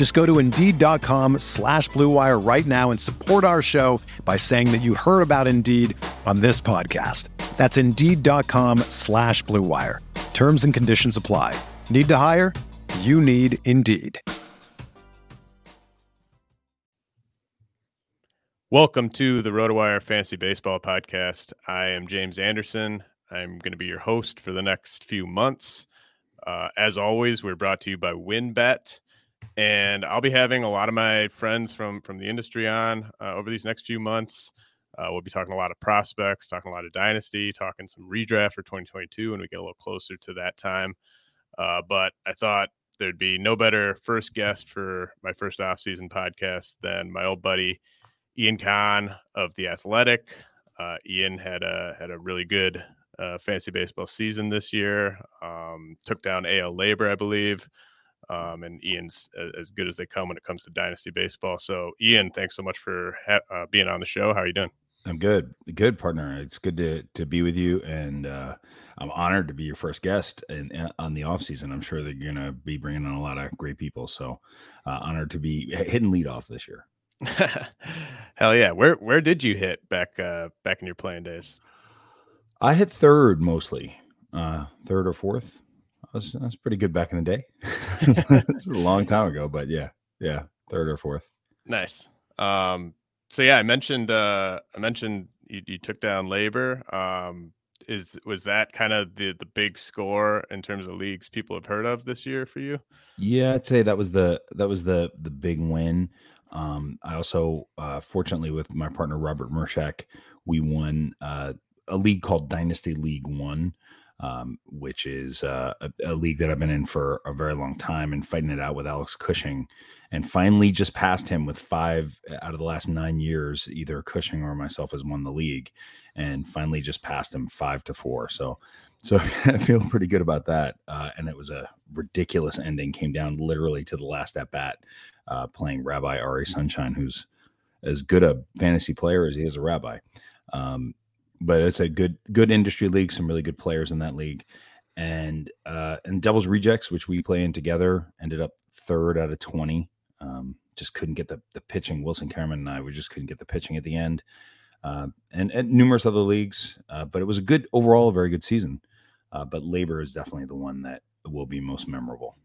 Just go to Indeed.com slash BlueWire right now and support our show by saying that you heard about Indeed on this podcast. That's Indeed.com slash BlueWire. Terms and conditions apply. Need to hire? You need Indeed. Welcome to the RotoWire Fantasy Baseball Podcast. I am James Anderson. I'm going to be your host for the next few months. Uh, as always, we're brought to you by WynnBET, and I'll be having a lot of my friends from from the industry on uh, over these next few months. Uh, we'll be talking a lot of prospects, talking a lot of dynasty, talking some redraft for 2022 when we get a little closer to that time. Uh, but I thought there'd be no better first guest for my first offseason podcast than my old buddy Ian Kahn of the Athletic. Uh, Ian had a had a really good uh, fantasy baseball season this year. Um, took down AL LABR, I believe. Um, and Ian's as good as they come when it comes to dynasty baseball. So, Ian, thanks so much for ha- uh, being on the show. How are you doing? I'm good, good partner. It's good to to be with you, and uh, I'm honored to be your first guest and on the off season. I'm sure that you're going to be bringing on a lot of great people. So, uh, honored to be hitting lead off this year. Hell yeah! Where where did you hit back uh, back in your playing days? I hit third mostly, uh, third or fourth. Was, I was pretty good back in the day. it's a long time ago, but yeah, yeah, third or fourth. Nice. Um, so yeah, I mentioned uh, I mentioned you, you took down LABR. Um, is was that kind of the the big score in terms of leagues people have heard of this year for you? Yeah, I'd say that was the that was the the big win. Um, I also, uh, fortunately, with my partner Robert Mershak, we won uh, a league called Dynasty League One, um, which is uh, a, a, league that I've been in for a very long time and fighting it out with Alex Cushing, and finally just passed him with five out of the last nine years. Either Cushing or myself has won the league, and finally just passed him five to four. So so I feel pretty good about that. Uh, and it was a ridiculous ending. Came down literally to the last at bat, uh, playing Rabbi Ari Sunshine, who's as good a fantasy player as he is a rabbi. Um, but it's a good good industry league. Some really good players in that league, and uh, and Devil's Rejects, which we play in together, ended up third out of twenty. Um, just couldn't get the the pitching. Wilson Karaman and I, we just couldn't get the pitching at the end. Uh, and, and numerous other leagues, uh, but it was a good overall, a very good season. Uh, but LABR is definitely the one that will be most memorable.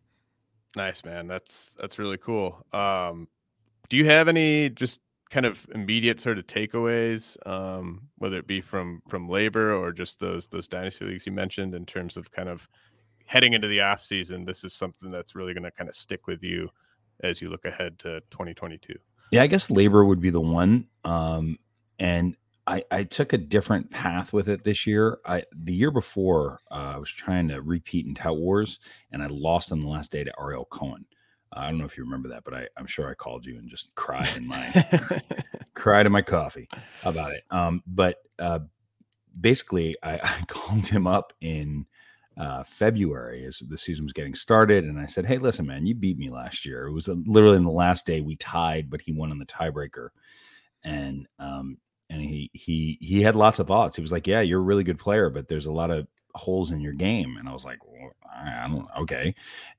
Nice, man. That's that's really cool. Um, do you have any just kind of immediate sort of takeaways, um, whether it be from from LABR or just those those dynasty leagues you mentioned, in terms of kind of heading into the off season? This is something that's really going to kind of stick with you as you look ahead to 2022. Yeah, I guess LABR would be the one. Um, and I, I took a different path with it this year. I the year before uh, I was trying to repeat in Tout Wars, and I lost on the last day to Ariel Cohen. Uh, I don't know if you remember that, but I, I'm sure I called you and just cried in my cried in my coffee about it. Um, but uh, basically, I, I, called him up in uh, February as the season was getting started, and I said, "Hey, listen, man, you beat me last year. It was literally in the last day we tied, but he won in the tiebreaker." And um, and he he he had lots of thoughts. He was like, "Yeah, you're a really good player, but there's a lot of holes in your game." And I was like, well, "I don't okay."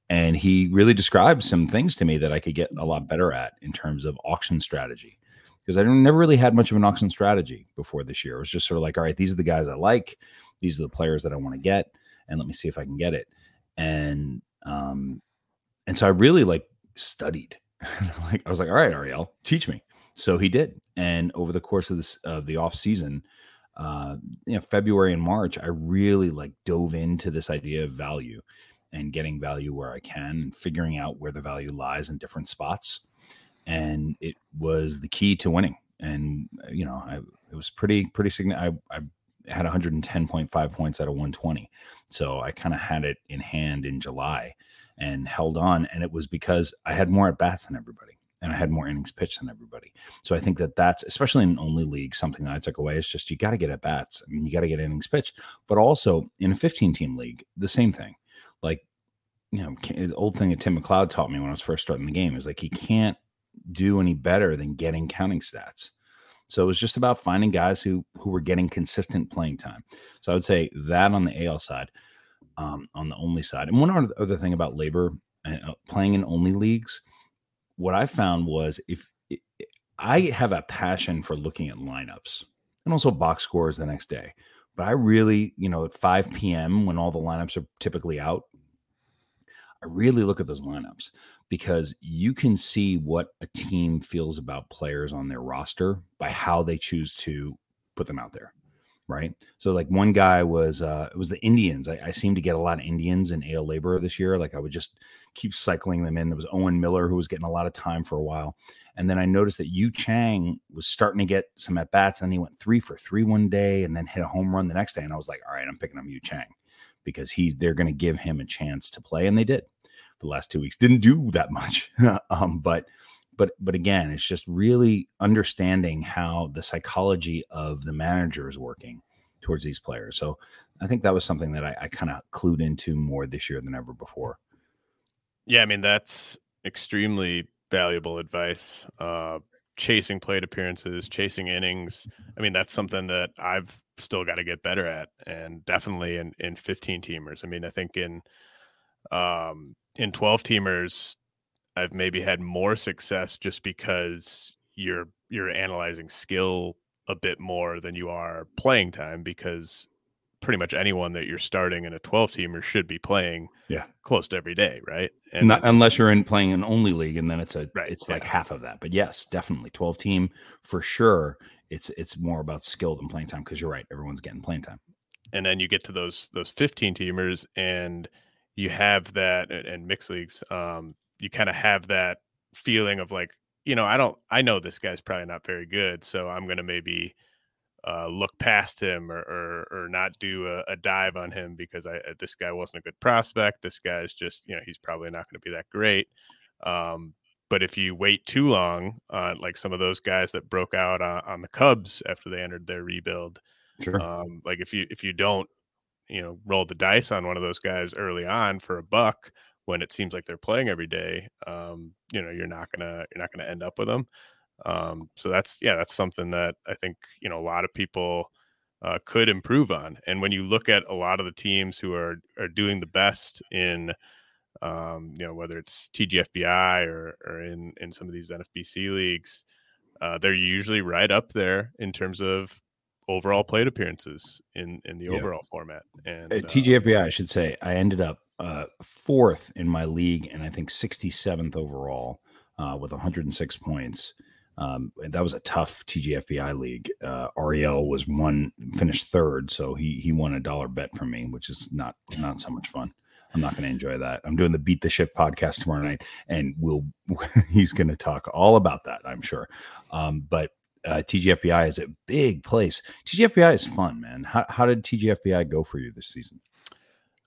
And he really described some things to me that I could get a lot better at in terms of auction strategy because I never really had much of an auction strategy before this year. It was just sort of like, "All right, these are the guys I like. These are the players that I want to get, and let me see if I can get it." And um, and so I really like studied. like I was like, "All right, Ariel, teach me." So he did, and over the course of this of the off season, uh, you know February and March, I really like dove into this idea of value and getting value where I can and figuring out where the value lies in different spots. And it was the key to winning. And uh, you know, I it was pretty pretty significant. I, I had 110.5 points out of 120, so I kind of had it in hand in July and held on. And it was because I had more at bats than everybody and I had more innings pitched than everybody. So I think that that's especially in only league something that I took away is just you got to get at bats. Mean, you got to get innings pitched, but also in a 15 team league, the same thing. Like, you know, the old thing that Tim McLeod taught me when I was first starting the game is like you can't do any better than getting counting stats. So it was just about finding guys who who were getting consistent playing time. So I would say that on the AL side, um, on the only side, and one other thing about LABR uh, playing in only leagues what I found was if I have a passion for looking at lineups and also box scores the next day, but I really, you know, at 5 p.m. when all the lineups are typically out, I really look at those lineups because you can see what a team feels about players on their roster by how they choose to put them out there right? So like one guy was uh it was the Indians. I, I seem to get a lot of Indians in AL LABR this year. Like I would just keep cycling them in. There was Owen Miller who was getting a lot of time for a while. And then I noticed that Yu Chang was starting to get some at bats. And he went three for three one day and then hit a home run the next day. And I was like, all right, I'm picking up Yu Chang because he's they're to give him a chance to play. And they did the last two weeks. Didn't do that much. um, but but but again it's just really understanding how the psychology of the manager is working towards these players. So i think that was something that i, I kind of clued into more this year than ever before. Yeah i mean that's extremely valuable advice uh chasing plate appearances chasing innings. I mean that's something that i've still got to get better at and definitely in in 15 teamers. I mean i think in um in 12 teamers I've maybe had more success just because you're you're analyzing skill a bit more than you are playing time because pretty much anyone that you're starting in a 12 teamer should be playing yeah. close to every day right? And Not, unless you're in playing an only league and then it's a right, it's yeah. like half of that but yes definitely 12 team for sure it's it's more about skill than playing time because you're right everyone's getting playing time. And then you get to those those 15 teamers and you have that and mixed leagues um you kind of have that feeling of like, you know, I don't, I know this guy's probably not very good, so I'm going to maybe uh, look past him or, or, or not do a, a, dive on him because I, uh, this guy wasn't a good prospect. This guy's just, you know, he's probably not going to be that great. Um, but if you wait too long, uh, like some of those guys that broke out on, on the Cubs after they entered their rebuild, sure. um, like if you if you don't, you know, roll the dice on one of those guys early on for a buck, when it seems like they're playing every day, um, you know, you're not gonna you're not gonna end up with them. Um, so that's yeah, that's something that I think you know a lot of people uh, could improve on. And when you look at a lot of the teams who are are doing the best in um, you know whether it's TGFBI or or in in some of these NFBC leagues, uh, they're usually right up there in terms of overall plate appearances in in the yeah. overall format. And uh, TGFBI, I should say, I ended up uh, fourth in my league, and I think 67th overall uh, with 106 points. Um, that was a tough TGFBI league. Uh, Ariel was one, finished third, so he he won a dollar bet from me, which is not not so much fun. I'm not going to enjoy that. I'm doing the Beat the Shift podcast tomorrow night, and we'll he's going to talk all about that, I'm sure. Um, but uh, TGFBI is a big place. TGFBI is fun, man. How how did TGFBI go for you this season?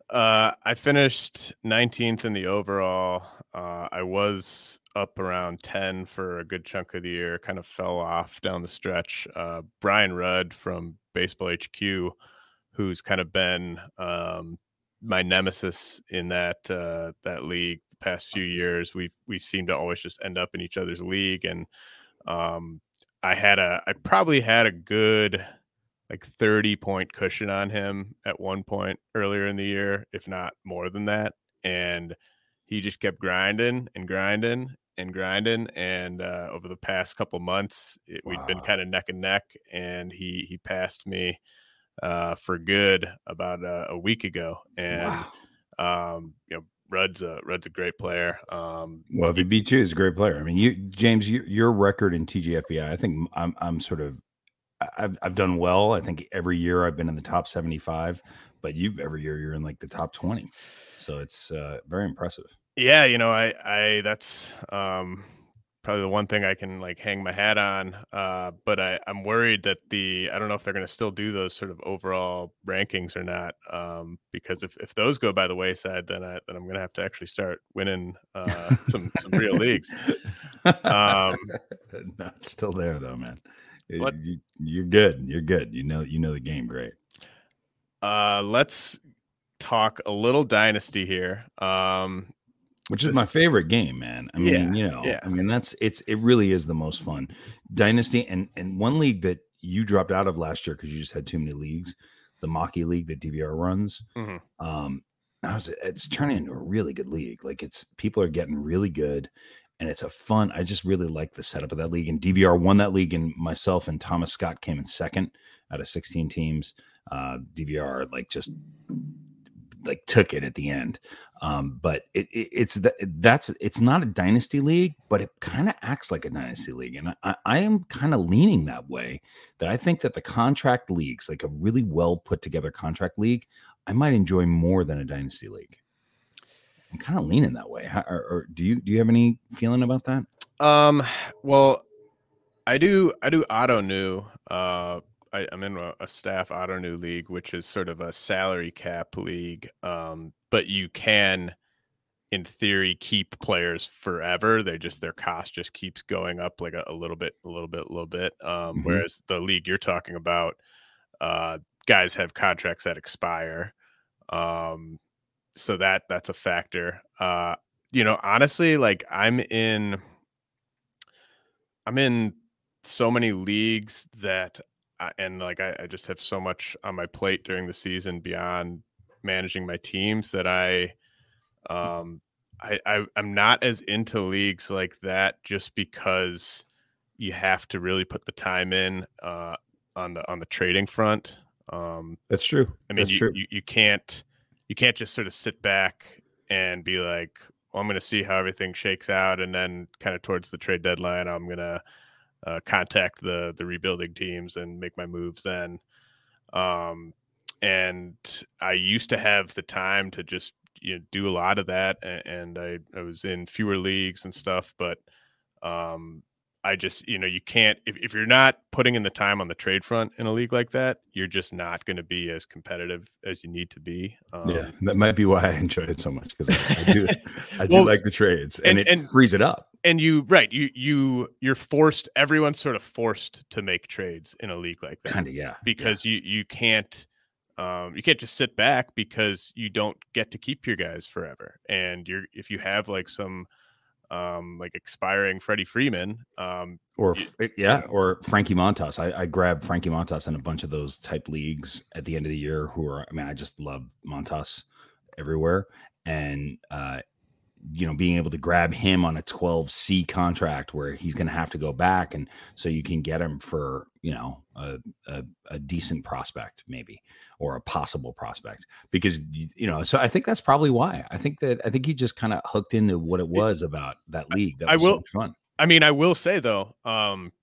Uh, I finished 19th in the overall. Uh, I was up around 10 for a good chunk of the year, kind of fell off down the stretch. Uh, Brian Rudd from Baseball HQ, who's kind of been um, my nemesis in that uh, that league the past few years. We we seem to always just end up in each other's league, and um, I had a I probably had a good like 30 point cushion on him at one point earlier in the year, if not more than that. And he just kept grinding and grinding and grinding. And uh, over the past couple months, it, wow. we'd been kind of neck and neck. And he he passed me uh, for good about a, a week ago. And wow. um, you know, Rudd's a Rudd's a great player. Um, well, if he beat you, he's a great player. I mean, you James, you, your record in TGFBI, I think I'm I'm sort of I've I've done well. I think every year I've been in the top 75, but you every year you're in like the top 20. So it's uh, very impressive. Yeah, you know, I I that's um probably the one thing I can like hang my hat on. Uh, but I, I'm worried that the I don't know if they're going to still do those sort of overall rankings or not. Um, because if, if those go by the wayside, then I then I'm going to have to actually start winning uh, some some real leagues. Um, not still there though, man. What, you, are good. You're good. You know you know the game great. Uh, let's talk a little dynasty here. Um, which is my favorite game, man. I mean, yeah, you know, yeah. I mean, that's it's it really is the most fun dynasty. And and one league that you dropped out of last year because you just had too many leagues, the Mocky League that DVR runs. Mm-hmm. Um, I was it's turning into a really good league. Like it's people are getting really good, and it's a fun. I just really like the setup of that league. And DVR won that league, and myself and Thomas Scott came in second out of 16 teams. Uh, DVR like just like took it at the end. Um, but it, it, it's that that's it's not a dynasty league, but it kind of acts like a dynasty league, and I, I am kind of leaning that way. That I think that the contract leagues, like a really well put together contract league, I might enjoy more than a dynasty league. I'm kind of leaning that way. How, or, or do you do you have any feeling about that? Um, well, I do. I do Ottoneu. Uh, I, am in a, a, staff new league, which is sort of a salary cap league. Um, but you can, in theory, keep players forever. They just their cost just keeps going up like a, a little bit, a little bit, a little bit. Um, mm-hmm. Whereas the league you're talking about, uh, guys have contracts that expire. Um, so that that's a factor. Uh, you know, honestly, like I'm in, I'm in so many leagues that and like I, I, just have so much on my plate during the season beyond managing my teams that I um I, I I'm not as into leagues like that just because you have to really put the time in uh on the on the trading front. Um That's true. I mean That's you, true. you you can't you can't just sort of sit back and be like, well, I'm going to see how everything shakes out and then kind of towards the trade deadline I'm going to uh, contact the the rebuilding teams and make my moves then. Um, and I used to have the time to just you know, do a lot of that, and, I, I was in fewer leagues and stuff. But um, I just, you know, you can't if, if you're not putting in the time on the trade front in a league like that, you're just not going to be as competitive as you need to be. Um, yeah, that might be why I enjoy it so much because I, I, do, I do well, like the trades and, and it and, frees it up. And you, right? You, you, you're forced. Everyone's sort of forced to make trades in a league like that. Kind of, yeah. Because yeah. you, you can't. Um, you can't just sit back because you don't get to keep your guys forever. And you're if you have like some um, like expiring Freddie Freeman. Um, or yeah, or Frankie Montas. I, I grabbed Frankie Montas in a bunch of those type leagues at the end of the year. Who are I mean, I just love Montas everywhere, and uh, you know, being able to grab him on a 12C contract where he's going to have to go back. And so you can get him for, you know, a, a, a, decent prospect, maybe, or a possible prospect. Because, you know, so I think that's probably why. I think that, I think he just kind of hooked into what it was about that league. That I will, so fun. I mean, I will say though, um,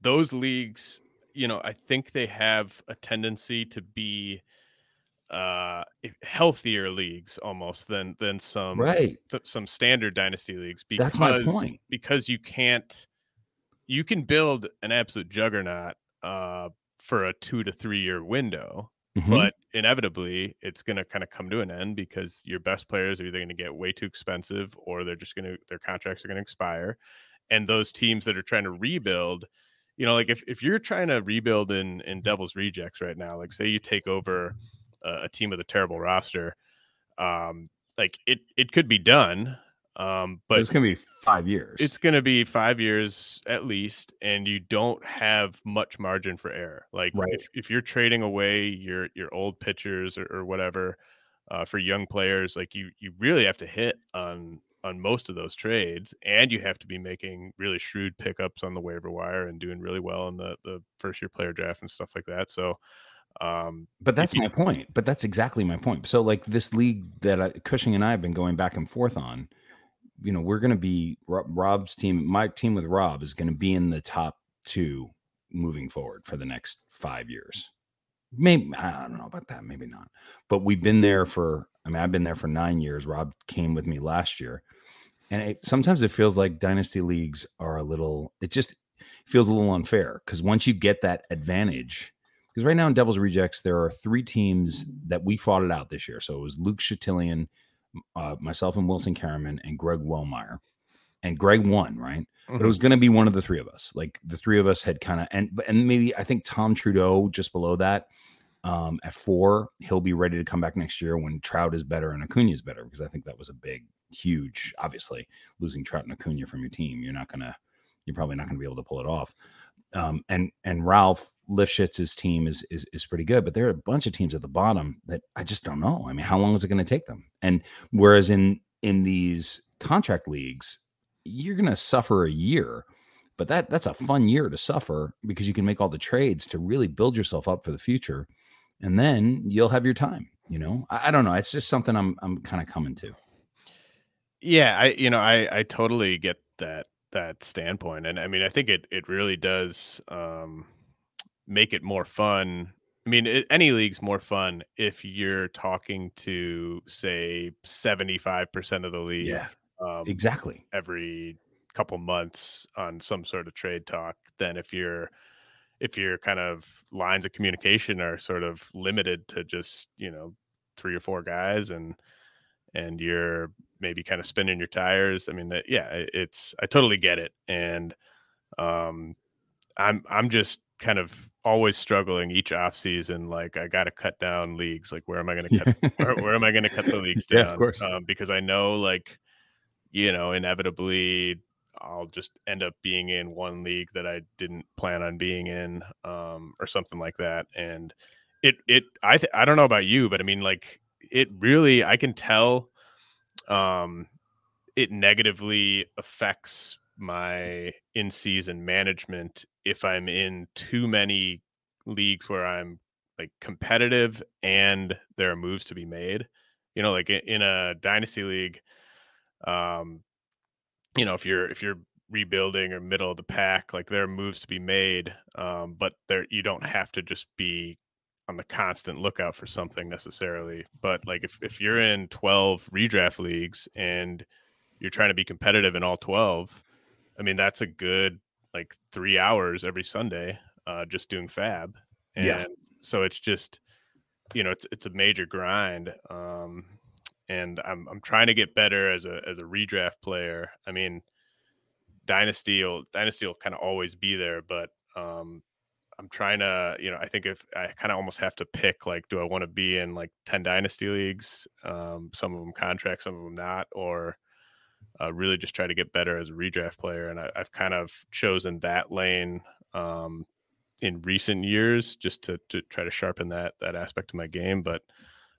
those leagues, you know, I think they have a tendency to be, uh healthier leagues almost than than some right. th- some standard dynasty leagues because that's my point. because you can't you can build an absolute juggernaut uh for a two to three year window mm-hmm. but inevitably it's going to kind of come to an end because your best players are either going to get way too expensive or they're just going to their contracts are going to expire. And those teams that are trying to rebuild you know like if, if you're trying to rebuild in in devil's rejects right now like say you take over a, team with a terrible roster, um, like it it could be done. Um, but it's gonna be five years. It's gonna be five years at least, and you don't have much margin for error. Like right. if, if you're trading away your your old pitchers or, or whatever uh, for young players, like you you really have to hit on on most of those trades, and you have to be making really shrewd pickups on the waiver wire and doing really well in the the first year player draft and stuff like that. So um, but that's my point. But that's exactly my point. So, like this league that I, Cushing and I have been going back and forth on, you know, we're going to be Rob's team. My team with Rob is going to be in the top two moving forward for the next five years. Maybe I don't know about that, maybe not. But we've been there for I mean, I've been there for nine years. Rob came with me last year. And it, sometimes it feels like dynasty leagues are a little, it just feels a little unfair because once you get that advantage, because right now in Devil's Rejects, there are three teams that we fought it out this year. So it was Luke Chatillian, uh, myself and Wilson Karaman, and Greg Wellemeyer. And Greg won, right? Mm-hmm. But it mm-hmm. was going to be one of the three of us. Like the three of us had kind of, and and maybe I think Tom Trudeau just below that um, at four. He'll be ready to come back next year when Trout is better and Acuna is better because I think that was a big, huge. Obviously, losing Trout and Acuna from your team, you're not gonna, you're probably not gonna be able to pull it off. Um, and and Ralph Lifshitz's team is, is is pretty good, but there are a bunch of teams at the bottom that I just don't know. I mean, how long is it going to take them? And whereas in in these contract leagues, you're going to suffer a year, but that that's a fun year to suffer because you can make all the trades to really build yourself up for the future and then you'll have your time. You know, I, I don't know. It's just something I'm I'm kind of coming to. Yeah, I you know I I totally get that that standpoint, and I mean I think it it really does um, make it more fun. I mean, it, any league's more fun if you're talking to say 75% of the league. Yeah. Um, exactly. Every couple months on some sort of trade talk than if you're if your kind of lines of communication are sort of limited to just you know three or four guys and and you're maybe kind of spinning your tires i mean that yeah it's i totally get it and um i'm i'm just kind of always struggling each off season like i got to cut down leagues like where am i going to cut where, where, am i going to cut the leagues down yeah, of course. Um, because i know like you know inevitably I'll just end up being in one league that I didn't plan on being in, um, or something like that. And it, it, I, th- I don't know about you, but I mean, like, it really, I can tell, um, it negatively affects my in season management if I'm in too many leagues where I'm like competitive and there are moves to be made. You know, like in a dynasty league, um, you know if you're if you're rebuilding or middle of the pack like there are moves to be made um, but there you don't have to just be on the constant lookout for something necessarily but like if, if you're in 12 redraft leagues and you're trying to be competitive in all 12 i mean that's a good like three hours every sunday uh, just doing FAAB and yeah. so it's just you know it's it's a major grind um, and I'm I'm trying to get better as a as a redraft player. I mean, dynasty will dynasty will kind of always be there, but um, I'm trying to you know I think if I kind of almost have to pick like, do I want to be in like ten dynasty leagues, um, some of them contract, some of them not, or uh, really just try to get better as a redraft player. And I, have kind of chosen that lane um, in recent years just to to try to sharpen that that aspect of my game, but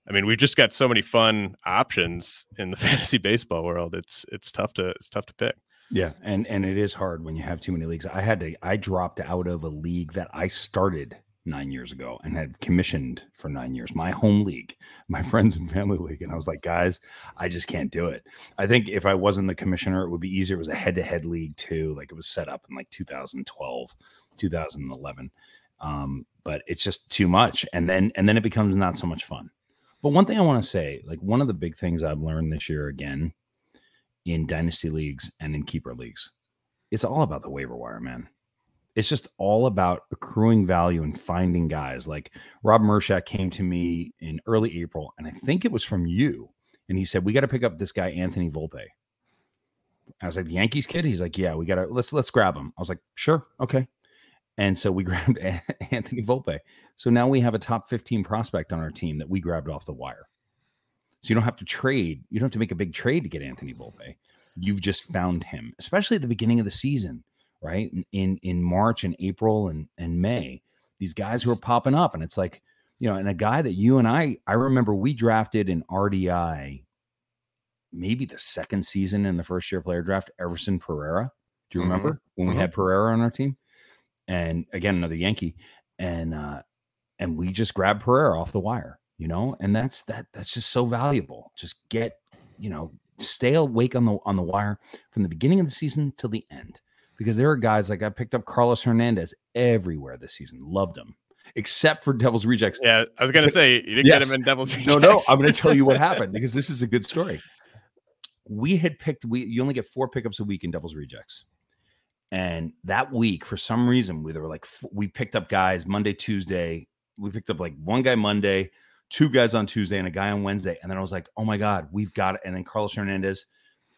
I mean, we've just got so many fun options in the fantasy baseball world. It's it's tough to it's tough to pick. Yeah, and and it is hard when you have too many leagues. I had to I dropped out of a league that I started nine years ago and had commissioned for nine years. My home league, my friends and family league, and I was like, guys, I just can't do it. I think if I wasn't the commissioner, it would be easier. It was a head to head league too. Like it was set up in like 2012, 2011. Um, but it's just too much, and then and then it becomes not so much fun. But one thing I want to say, like one of the big things I've learned this year again in dynasty leagues and in keeper leagues, it's all about the waiver wire, man. It's just all about accruing value and finding guys. Like Rob Mershak came to me in early April, and I think it was from you. And he said, We got to pick up this guy, Anthony Volpe. I was like, the Yankees kid? He's like, Yeah, we gotta let's let's grab him. I was like, sure, okay. And so we grabbed Anthony Volpe. So now we have a top 15 prospect on our team that we grabbed off the wire. So you don't have to trade. You don't have to make a big trade to get Anthony Volpe. You've just found him, especially at the beginning of the season, right? In in March and April and, and May, these guys who are popping up. And it's like, you know, and a guy that you and I, I remember we drafted in RDI maybe the second season in the first year player draft, Everson Pereira. Do you remember mm-hmm. when we mm-hmm. had Pereira on our team? and again another Yankee, and uh, and we just grabbed Pereira off the wire, you know, and that's that that's just so valuable. Just get you know stay awake on the on the wire from the beginning of the season till the end. because there are guys like I picked up Carlos Hernandez everywhere this season. Loved him, except for Devil's Rejects. Yeah, I was gonna say you didn't yes. get him in Devil's Rejects. No, no, I'm gonna tell you what happened because this is a good story. We had picked we you only get four pickups a week in Devil's Rejects. And that week, for some reason, we were like we picked up guys Monday, Tuesday. We picked up like one guy Monday, two guys on Tuesday, and a guy on Wednesday. And then I was like, oh my God, we've got it. And then Carlos Hernandez,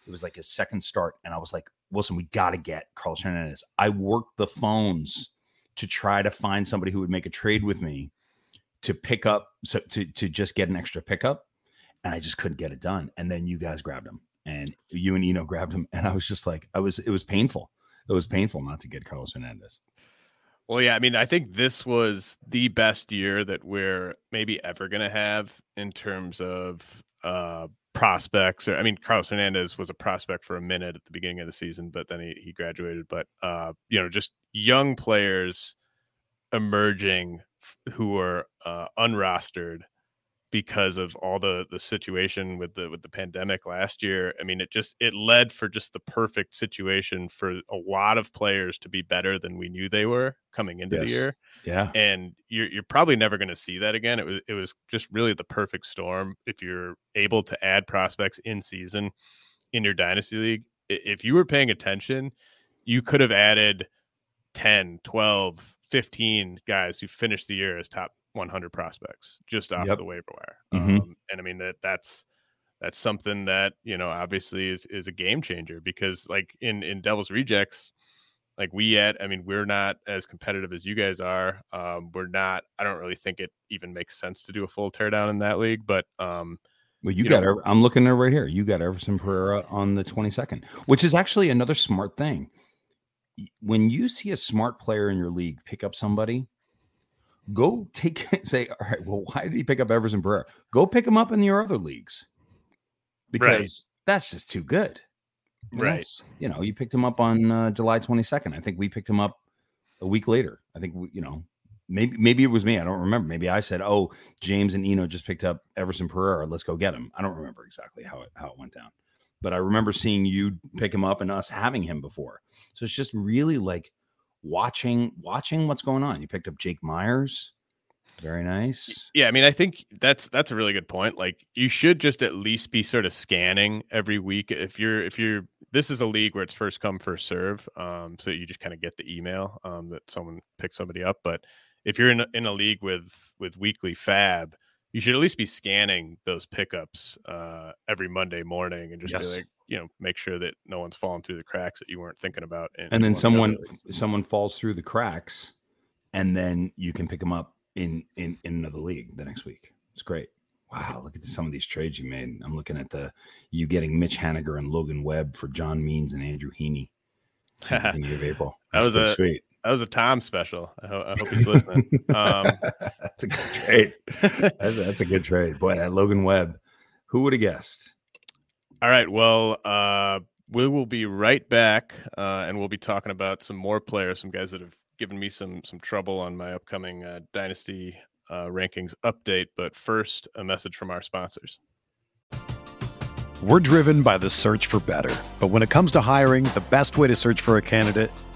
it was like his second start. And I was like, Wilson, we got to get Carlos Hernandez. I worked the phones to try to find somebody who would make a trade with me to pick up, so to, to just get an extra pickup. And I just couldn't get it done. And then you guys grabbed him and you and Eno grabbed him. And I was just like, I was, it was painful it was painful not to get Carlos Hernandez. Well, yeah, I mean, I think this was the best year that we're maybe ever going to have in terms of uh, prospects. Or I mean, Carlos Hernandez was a prospect for a minute at the beginning of the season, but then he, he graduated. But uh, you know, just young players emerging who were uh, unrostered because of all the the situation with the with the pandemic last year. I mean, it just it led for just the perfect situation for a lot of players to be better than we knew they were coming into yes. the year. Yeah. And you're you're probably never going to see that again. It was it was just really the perfect storm if you're able to add prospects in season in your dynasty league. If you were paying attention, you could have added 10, 12, 15 guys who finished the year as top 100 prospects just off yep. the waiver wire. Mm-hmm. Um, and I mean that that's that's something that you know obviously is is a game changer because like in in Devil's Rejects, like we at I mean we're not as competitive as you guys are. Um, we're not. I don't really think it even makes sense to do a full teardown in that league, but um. Well, you, you got. Know, I'm looking at right here. You got Everson Pereira on the 22nd, which is actually another smart thing. When you see a smart player in your league pick up somebody, go take say, all right, well, why did he pick up Everson Pereira? Go pick him up in your other leagues because right. that's just too good. right. You know, you picked him up on uh, July 22nd. I think we picked him up a week later. I think, we, you know, maybe maybe it was me. I don't remember. Maybe I said, "Oh, James and Eno just picked up Everson Pereira. Let's go get him." I don't remember exactly how it how it went down, but I remember seeing you pick him up and us having him before. So it's just really like watching watching what's going on. You picked up Jake Myers. Very nice. Yeah, I mean, I think that's that's a really good point. Like, you should just at least be sort of scanning every week. If you're if you're this is a league where it's first come first serve, um, so you just kind of get the email um, that someone picks somebody up. But if you're in a, in a league with with weekly FAAB, you should at least be scanning those pickups uh, every Monday morning and just yes. be like, you know make sure that no one's falling through the cracks that you weren't thinking about and then someone someone falls through the cracks and then you can pick them up in in in another league the next week. It's great. Wow look at some of these trades you made. I'm looking at the you getting mitch haniger and logan webb for john means and andrew heaney of april. That was a sweet that was a Tom special. I, ho- I hope he's listening. Um, that's a good trade. That's a, that's a good trade. Boy, that Logan Webb. Who would have guessed? All right. Well, uh, we will be right back, uh, and we'll be talking about some more players, some guys that have given me some some trouble on my upcoming uh, dynasty uh, rankings update. But first, a message from our sponsors. We're driven by the search for better, but when it comes to hiring, the best way to search for a candidate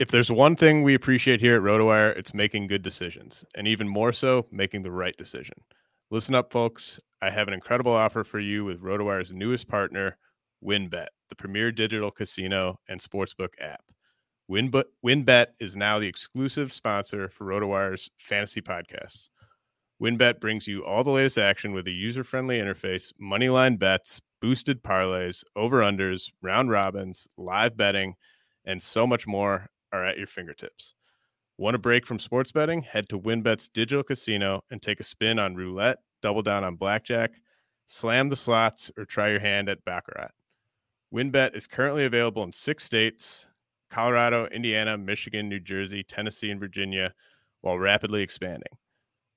If there's one thing we appreciate here at RotoWire, it's making good decisions, and even more so, making the right decision. Listen up, folks. I have an incredible offer for you with RotoWire's newest partner, WynnBET, the premier digital casino and sportsbook app. WinBet, WynnBET is now the exclusive sponsor for RotoWire's fantasy podcasts. WynnBET brings you all the latest action with a user-friendly interface, moneyline bets, boosted parlays, over/unders, round robins, live betting, and so much more are at your fingertips. Want a break from sports betting? Head to WynnBET's digital casino and take a spin on roulette, double down on blackjack, slam the slots, or try your hand at Baccarat. WynnBET is currently available in six states Colorado, Indiana, Michigan, New Jersey, Tennessee, and Virginia, while rapidly expanding.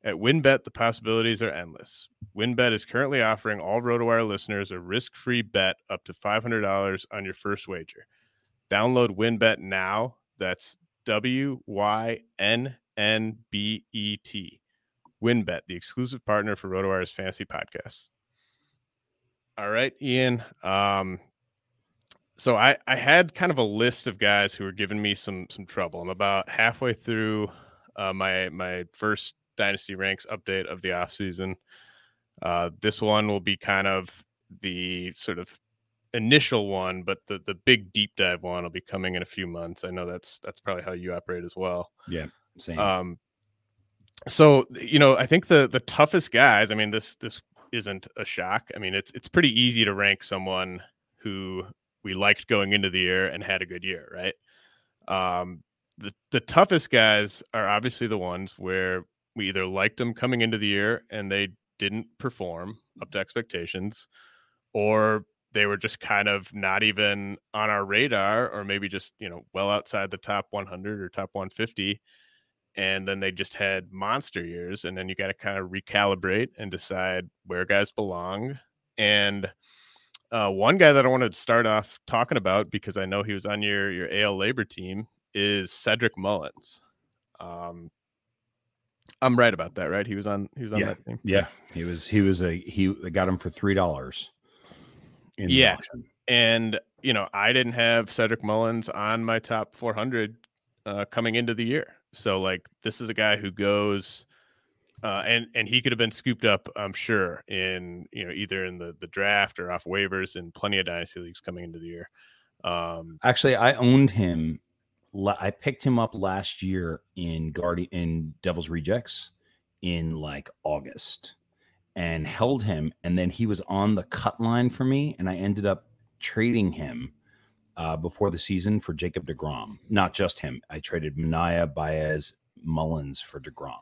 At WynnBET, the possibilities are endless. WynnBET is currently offering all RotoWire listeners a risk free bet up to $500 on your first wager. Download WynnBET now that's W Y N N B E T. WynnBET, the exclusive partner for RotoWire's fantasy podcast. All right, Ian. Um, so I, I had kind of a list of guys who were giving me some some trouble. I'm about halfway through uh, my my first dynasty ranks update of the offseason. Uh, this one will be kind of the sort of initial one, but the the big deep dive one will be coming in a few months. I know that's that's probably how you operate as well. Yeah, same. Um, so you know, I think the the toughest guys. I mean, this this isn't a shock. I mean, it's it's pretty easy to rank someone who we liked going into the year and had a good year, right? Um, the the toughest guys are obviously the ones where we either liked them coming into the year and they didn't perform up to expectations, or they were just kind of not even on our radar or maybe just you know well outside the top 100 or top 150 and then they just had monster years and then you got to kind of recalibrate and decide where guys belong and uh, one guy that i wanted to start off talking about because i know he was on your your al LABR team is cedric mullins um, i'm right about that right he was on he was on yeah. that team yeah he was he was a he got him for three dollars yeah. And, you know, I didn't have Cedric Mullins on my top 400 uh, coming into the year. So, like, this is a guy who goes, uh, and and he could have been scooped up, I'm sure, in you know either in the the draft or off waivers in plenty of dynasty leagues coming into the year. Um, Actually, I owned him. I picked him up last year in Guardian in Devil's Rejects in like August and held him. And then he was on the cut line for me. And I ended up trading him uh, before the season for Jacob DeGrom. Not just him. I traded Manaea, Baez, Mullins for DeGrom.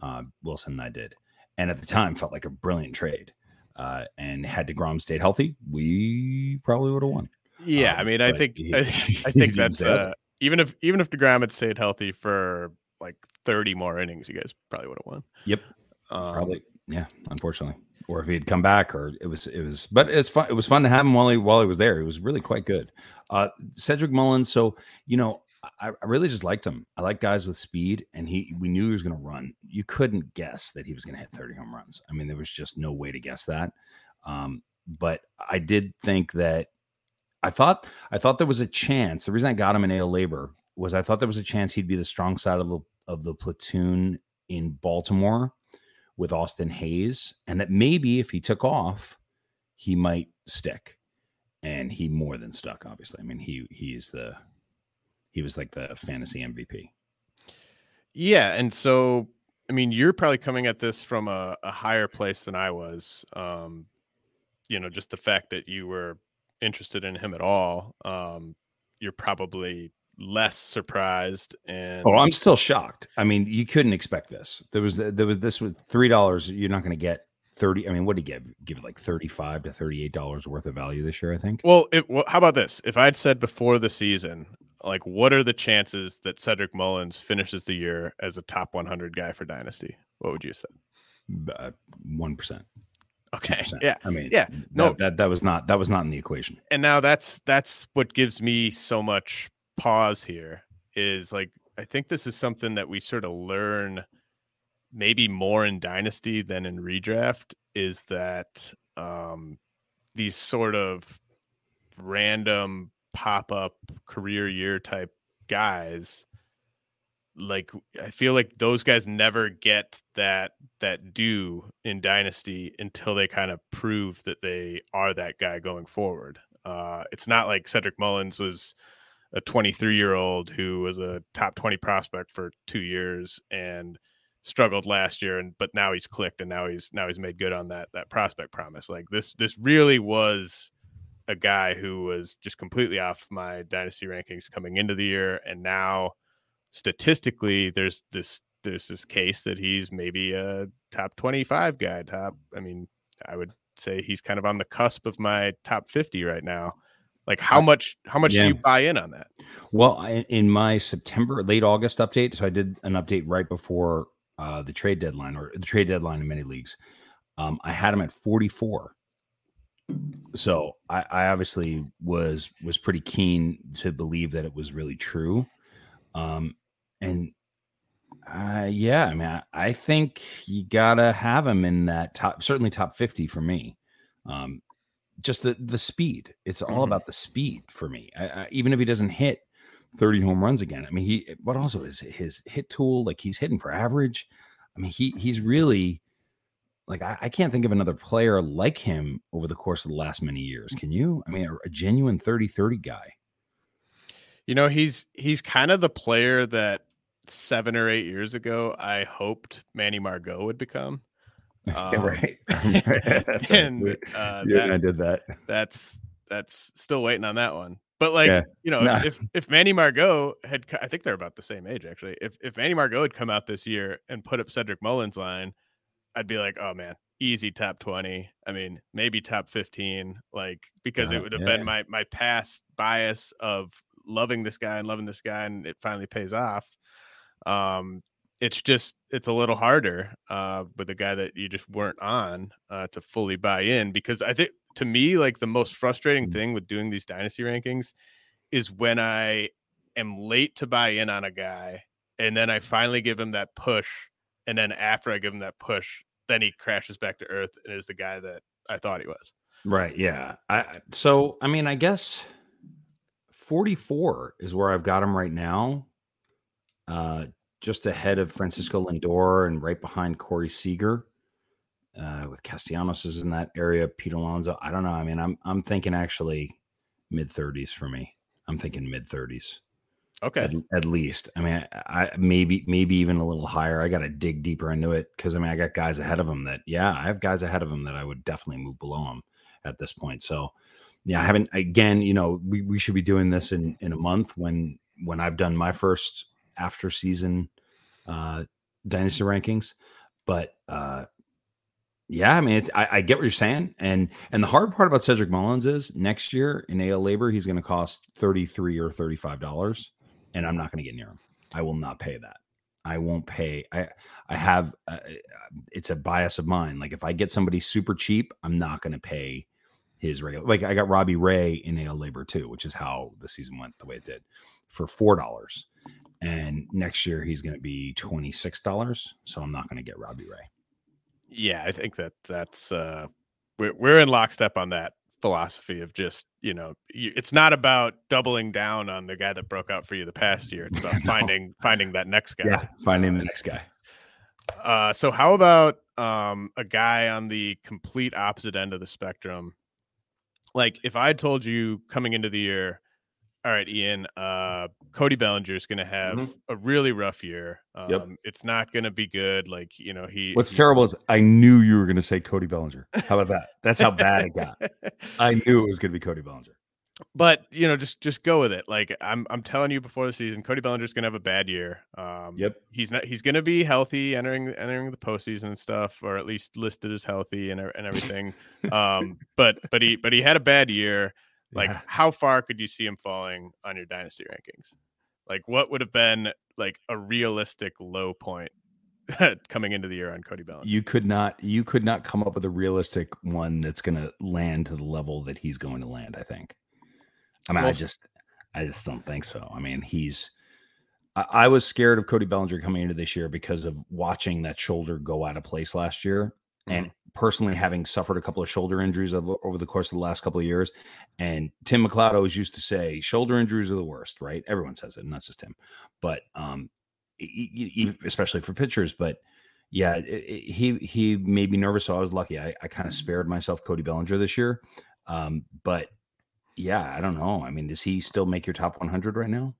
Uh, Wilson and I did. And at the time felt like a brilliant trade. Uh, and had DeGrom stayed healthy, we probably would have won. Yeah, um, I mean, I think he, I, I think that's uh, even if even if Degrom had stayed healthy for like thirty more innings, you guys probably would have won. Yep, um, probably yeah, unfortunately. Or if he had come back, or it was it was, but it's fun. It was fun to have him while he while he was there. It was really quite good. Uh, Cedric Mullins. So you know, I, I really just liked him. I like guys with speed, and he we knew he was going to run. You couldn't guess that he was going to hit thirty home runs. I mean, there was just no way to guess that. Um, but I did think that I thought I thought there was a chance. The reason I got him in AL LABR was I thought there was a chance he'd be the strong side of the of the platoon in Baltimore with Austin Hays, and that maybe if he took off, he might stick. And he more than stuck, obviously. I mean, he he is the he was like the fantasy MVP. Yeah, and so I mean, you're probably coming at this from a, a higher place than I was. Um, you know, just the fact that you were interested in him at all. Um, you're probably less surprised and oh i'm still shocked i mean you couldn't expect this there was there was this was three dollars you're not going to get 30. I mean, what did he give? Give it like 35 to 38 dollars worth of value this year, I think. Well, it, well, how about this? If I'd said before the season, like, what are the chances that Cedric Mullins finishes the year as a top 100 guy for Dynasty? What would you say? Uh, one percent. Okay. Yeah. I mean, yeah. No, No. that, that that was not that was not in the equation. and now that's that's what gives me so much pause here is like I think this is something that we sort of learn maybe more in dynasty than in redraft is that um these sort of random pop-up career year type guys like I feel like those guys never get that that due in dynasty until they kind of prove that they are that guy going forward. Uh, it's not like Cedric Mullins was a 23 year old who was a top 20 prospect for two years and struggled last year and but now he's clicked and now he's now he's made good on that that prospect promise. Like this this really was a guy who was just completely off my dynasty rankings coming into the year. And now statistically there's this there's this case that he's maybe a top 25 guy top i mean i would say he's kind of on the cusp of my top 50 right now like how much how much Yeah. do you buy in on that Well, I, in my September, late August update, so I did an update right before uh, the trade deadline or the trade deadline in many leagues. Um, I had him at 44. So I, I obviously was was pretty keen to believe that it was really true. Um, and uh, yeah, I mean, I, I think you gotta have him in that top, certainly top 50 for me. Um, just the the speed. It's all Mhm. about the speed for me. I, I, even if he doesn't hit 30 home runs again. I mean, he what also is his hit tool, like he's hitting for average. I mean, he he's really like I, I can't think of another player like him over the course of the last many years. Can you? I mean, a, a genuine 30-30 guy. You know, he's he's kind of the player that seven or eight years ago I hoped Manny Margot would become. Um, right. and uh, yeah, that- I did that. that's that's still waiting on that one. But like Yeah. you know, Nah. if if Manny Margot had, I think they're about the same age actually. If if Manny Margot had come out this year and put up Cedric Mullins line, I'd be like, oh man, easy top twenty. I mean, maybe top fifteen, like because it would have yeah. been my my past bias of loving this guy and loving this guy, and it finally pays off. Um, it's just it's a little harder uh, with a guy that you just weren't on uh, to fully buy in because I think to me like the most frustrating Mm. thing with doing these dynasty rankings is when I am late to buy in on a guy and then I finally give him that push and then after I give him that push then he crashes back to earth and is the guy that I thought he was. Right. Yeah. I- so I mean, I guess 44 is where I've got him right now. Uh just ahead of Francisco Lindor and right behind Corey Seager. Uh with Castellanos is in that area, Pete Alonso. I don't know. I mean, I'm I'm thinking actually mid 30s for me. I'm thinking mid 30s Okay. at, at least. I mean, I, I maybe maybe even a little higher. I got to dig deeper into it because I mean, I got guys ahead of him that yeah, I have guys ahead of him that I would definitely move below him at this point. So yeah, I haven't again. You know, we, we should be doing this in in a month when when I've done my first after season uh dynasty rankings, but uh yeah, I mean, it's I, I get what you're saying, and and the hard part about Cedric Mullins is next year in AL LABR he's going to cost thirty three or thirty five dollars, and I'm not going to get near him. I will not pay that. I won't pay. I I have uh, it's a bias of mine. Like if I get somebody super cheap, I'm not going to pay his regular. Like I got Robbie Ray in AL LABR too, which is how the season went the way it did for four dollars, and next year he's going to be twenty six dollars. So I'm not going to get Robbie Ray. Yeah, I think that that's uh we're we're in lockstep on that philosophy of just, you know, you, it's not about doubling down on the guy that broke out for you the past year. It's about No. finding finding that next guy. Yeah, finding the next guy. Uh, so how about um, a guy on the complete opposite end of the spectrum? Like if I told you coming into the year, all right, Ian, uh, Cody Bellinger is going to have Mhm. a really rough year. Um, Yep. It's not going to be good. Like you know, he. What's he's- terrible is I knew you were going to say Cody Bellinger. How about that? That's how bad it got. I knew it was going to be Cody Bellinger. but you know, just just go with it. Like I'm I'm telling you before the season, Cody Bellinger's gonna have a bad year. Um, Yep. he's not he's gonna be healthy entering entering the postseason and stuff, or at least listed as healthy and and everything. um, but but he but he had a bad year. Like, Yeah. how far could you see him falling on your dynasty rankings? Like, what would have been like a realistic low point coming into the year on Cody Bellinger? you could not you could not come up with a realistic one that's going to land to the level that he's going to land i think i mean i just i just don't think so i mean he's I, I was scared of cody bellinger coming into this year because of watching that shoulder go out of place last year and personally having suffered a couple of shoulder injuries over, over the course of the last couple of years and tim mcleod always used to say shoulder injuries are the worst right everyone says it not just him but um especially for pitchers but yeah, it, it- he he made me nervous, so I was lucky. I, I kind of spared myself Cody Bellinger this year, um, but yeah, I don't know. I mean, does he still make your top 100 right now?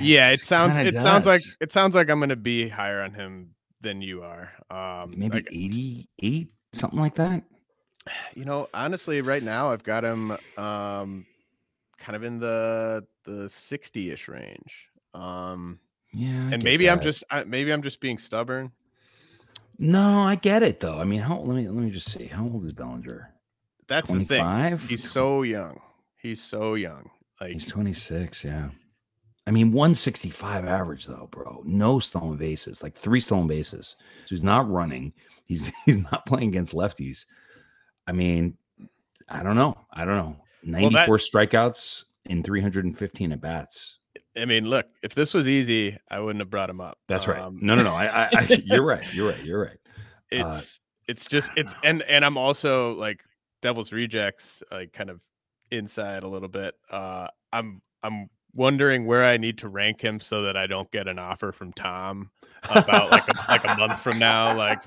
Yeah, it sounds it sounds like it sounds like I'm gonna be higher on him than you are. Um, maybe like, 88, something like that. you know honestly right now i've got him um kind of in the the 60ish range um Yeah, I and maybe i'm just I, maybe i'm just being stubborn no, I get it though. I mean, how let me let me just see. How old is Bellinger? that's the thing he's so young he's so young like He's 26, yeah. I mean, 165 average though, bro. No stolen bases, like three stolen bases. So he's not running. He's he's not playing against lefties. I mean, I don't know. I don't know. 94 that- strikeouts in 315 at bats. i mean look if this was easy i wouldn't have brought him up That's right. Um, No, no, no. I, I, I you're right. You're right. You're right. Uh, it's it's just it's know. and and i'm also like devil's rejects like kind of inside a little bit uh i'm i'm wondering where i need to rank him so that i don't get an offer from tom about like a, like a month from now like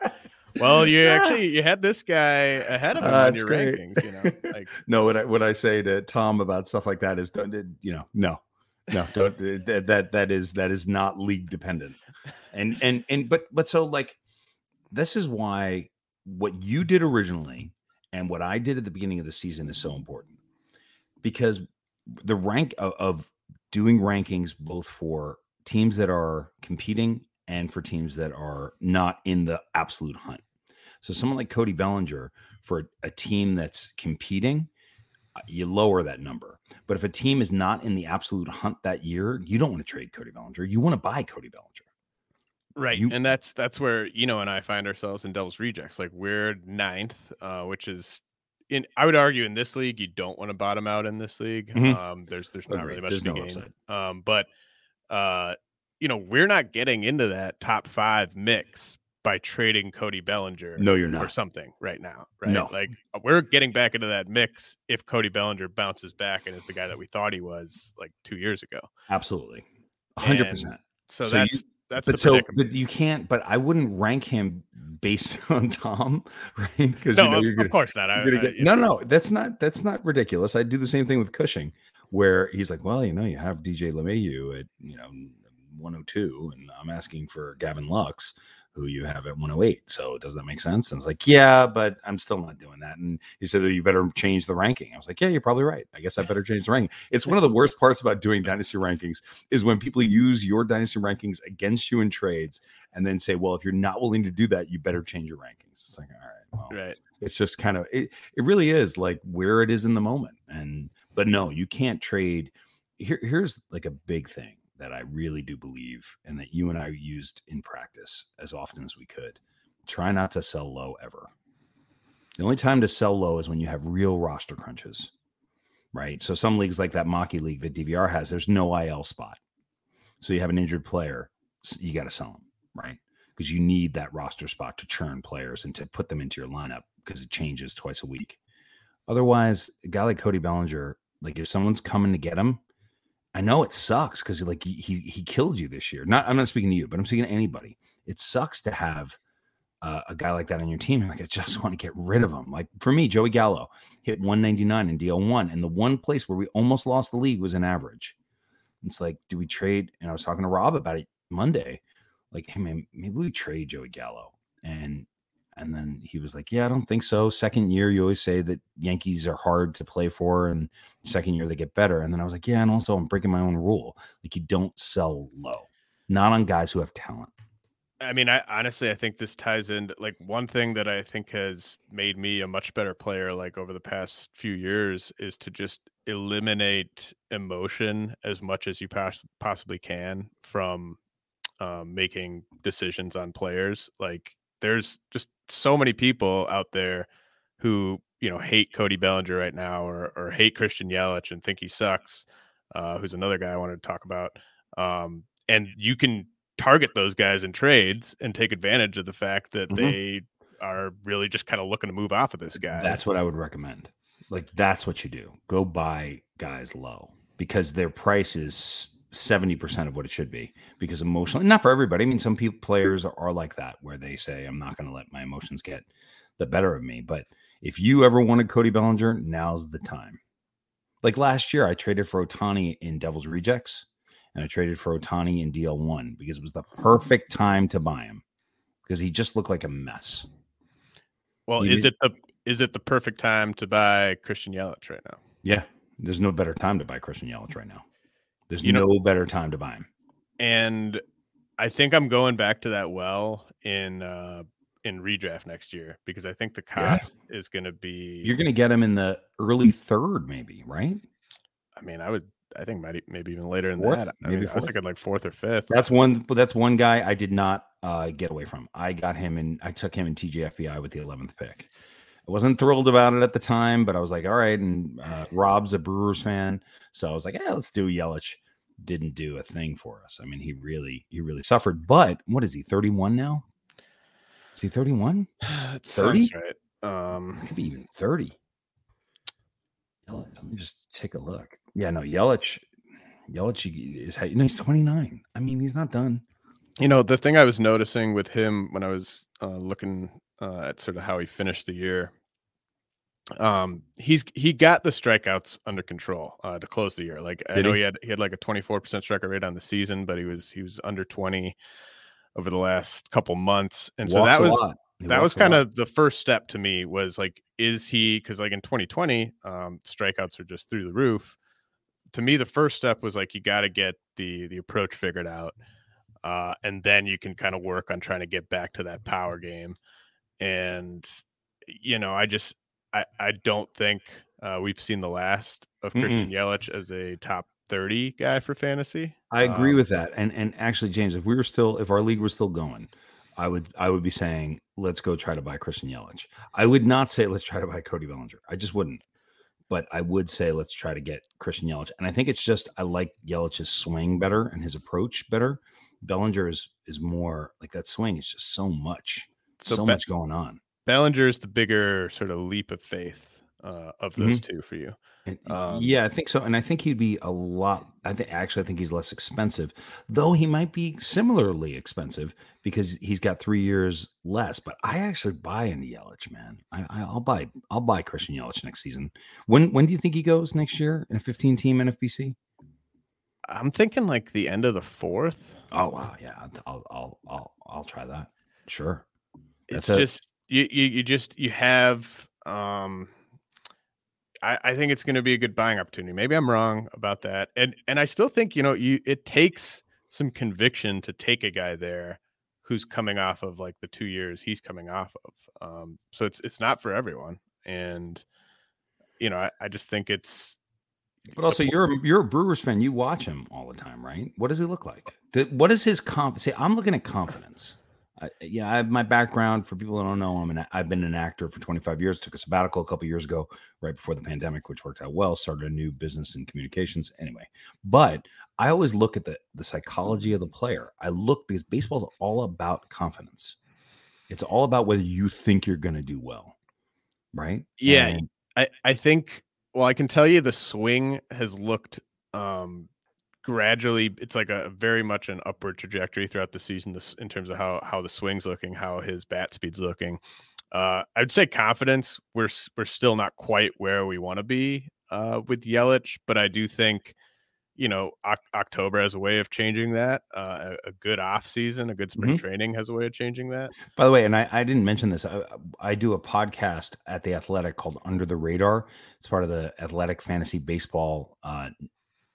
well you actually you had this guy ahead of him Uh, on it's your great. rankings you know like no, what I what I say to Tom about stuff like that is don't you know no no don't that that that is that is not league dependent and and and but but so like this is why what you did originally and what I did at the beginning of the season is so important because the rank of, of doing rankings both for teams that are competing and for teams that are not in the absolute hunt. So someone like Cody Bellinger for a team that's competing, uh, you lower that number. But if a team is not in the absolute hunt that year, you don't want to trade Cody Bellinger. You want to buy Cody Bellinger. right You- and that's that's where you know and i find ourselves in devil's rejects like we're ninth uh which is in i would argue in this league you don't want to bottom out in this league Mhm. um there's there's not really much There's to no gain um but uh you know we're not getting into that top five mix by trading cody bellinger No, you're not. or something right now right No. like uh, we're getting back into that mix if cody bellinger bounces back and is the guy that we thought he was like two years ago Absolutely. 100%. And so, So you- that's but the so but you can't but I wouldn't rank him based on Tom, right? Because no you know of, of course not I, you're I- no, know, no, that's not that's not ridiculous. I do the same thing with Cushing, where he's like, well, you know, you have DJ LeMahieu at you know 102, and I'm asking for Gavin Lux, who you have at 108. So does that make sense? And it's like, yeah, but I'm still not doing that. And he said, oh, you better change the ranking. I was like, yeah, you're probably right. I guess I better change the ranking. It's one of the worst parts about doing dynasty rankings is when people use your dynasty rankings against you in trades and then say, well, if you're not willing to do that, you better change your rankings. It's like, all right, well, right it's just kind of it, it really is like where it is in the moment and but no you can't trade here here's like a big thing that i really do believe and that you and i used in practice as often as we could. Try not to sell low ever. The only time to sell low is when you have real roster crunches right? So some leagues like that Maki league that dvr has there's no il spot. So you have an injured player you got to sell them right? Because you need that roster spot to churn players and to put them into your lineup because it changes twice a week. Otherwise, a guy like Cody Bellinger, like if someone's coming to get him, I know it sucks because like he, he killed you this year. Not I'm not speaking to you, but I'm speaking to anybody. It sucks to have uh, a guy like that on your team. Like I just want to get rid of him. Like for me, Joey Gallo hit 199 in DL1, and the one place where we almost lost the league was an average. It's like, do we trade? And I was talking to Rob about it Monday. Like, hey man, maybe we trade Joey Gallo. And And then he was like, Yeah, I don't think so. Second year, you always say that Yankees are hard to play for, and second year they get better. And then I was like, Yeah, and also I'm breaking my own rule. Like you don't sell low, not on guys who have talent. I mean, I honestly I think this ties in like one thing that I think has made me a much better player like over the past few years is to just eliminate emotion as much as you pos- possibly can from um, making decisions on players. Like there's just so many people out there who you know hate Cody Bellinger right now or or hate Christian Yelich and think he sucks. Uh, who's another guy I wanted to talk about. Um, and you can target those guys in trades and take advantage of the fact that mm-hmm. they are really just kind of looking to move off of this guy. That's what I would recommend. Like that's what you do. Go buy guys low because their price is 70% of what it should be because emotionally not for everybody. I mean some people players are, are like that where they say I'm not going to let my emotions get the better of me, but if you ever wanted Cody Bellinger, now's the time. Like last year I traded for Ohtani in Devil's Rejects and I traded for Ohtani in DL1 because it was the perfect time to buy him because he just looked like a mess. Well, he is it the is it the perfect time to buy Christian Yelich right now? Yeah, there's no better time to buy Christian Yelich right now. There's you no know, better time to buy him. And I think I'm going back to that well in uh in redraft next year because I think the cost yeah. is going to be. You're going to get him in the early third, maybe, right? I mean, I would I think maybe maybe even later fourth, than that. I maybe mean, I was thinking like fourth or fifth. That's one. But that's one guy I did not uh, get away from. I got him and I took him in TGFBI with the eleventh pick. I wasn't thrilled about it at the time, but I was like, all right. And uh, Rob's a Brewers fan, so I was like, yeah, let's do Yelich. Didn't do a thing for us. I mean, he really he really suffered. But what is he? Thirty one now? Is he thirty one? Thirty? Right. Um, it could be even thirty. Let me just take a look. Yeah, no, Yelich, Yelich is you know, he's 29. I mean, he's not done. You know, the thing I was noticing with him when I was uh, looking uh, at sort of how he finished the year, um, he's he got the strikeouts under control uh, to close the year. Like Did I know he? he had he had like a 24% strikeout rate on the season, but he was he was under 20 over the last couple months, and so that was that was kind of the first step to me was like, is he because like in 2020, um, strikeouts are just through the roof to me the first step was like you got to get the the approach figured out uh, and then you can kind of work on trying to get back to that power game and you know i just i i don't think uh, we've seen the last of Mm-mm. christian yelich as a top 30 guy for fantasy i agree um, with that and and actually james if we were still if our league was still going I would I would be saying let's go try to buy Christian Yelich. I would not say let's try to buy Cody Bellinger. I just wouldn't but I would say let's try to get Christian Yelich. And I think it's just I like Yelich's swing better and his approach better. Bellinger is is more like that swing is just so much, so, so Be- much going on. Bellinger is the bigger sort of leap of faith uh, of those mm-hmm. two for you. Um, yeah, I think so. And I think he'd be a lot. I think actually, I think he's less expensive, though he might be similarly expensive because he's got three years less. But I actually buy into Yelich, man. I, will buy. I'll buy Christian Yelich next season. When when do you think he goes next year in a 15 team NFBC? I'm thinking like the end of the fourth. Oh wow, yeah. I'll I'll I'll I'll try that. Sure. That's it's just you, you you just you have um I, I think it's going to be a good buying opportunity. Maybe I'm wrong about that, and and I still think you know you it takes some conviction to take a guy there who's coming off of like the two years he's coming off of. Um, so it's it's not for everyone, and you know I, I just think it's. But also, you're a, you're a Brewers fan. You watch him all the time, right? What does he look like? What is his confidence? See, I'm looking at confidence. I, yeah, I have my background for people that don't know. I'm an I've been an actor for 25 years. Took a sabbatical a couple years ago, right before the pandemic, which worked out well. Started a new business in communications. Anyway, but I always look at the the psychology of the player. I look because baseball is all about confidence. It's all about whether you think you're going to do well, right? Yeah, and, I I think. Well, I can tell you the swing has looked um gradually it's like a very much an upward trajectory throughout the season this in terms of how how the swing's looking how his bat speed's looking uh i'd say confidence we're we're still not quite where we want to be uh with yelich but i do think you know, o- October has a way of changing that. Uh, a, a good off season, a good spring Mhm. training has a way of changing that. By the way, and I, I didn't mention this. I, I do a podcast at the Athletic called Under the Radar. It's part of the Athletic Fantasy Baseball uh,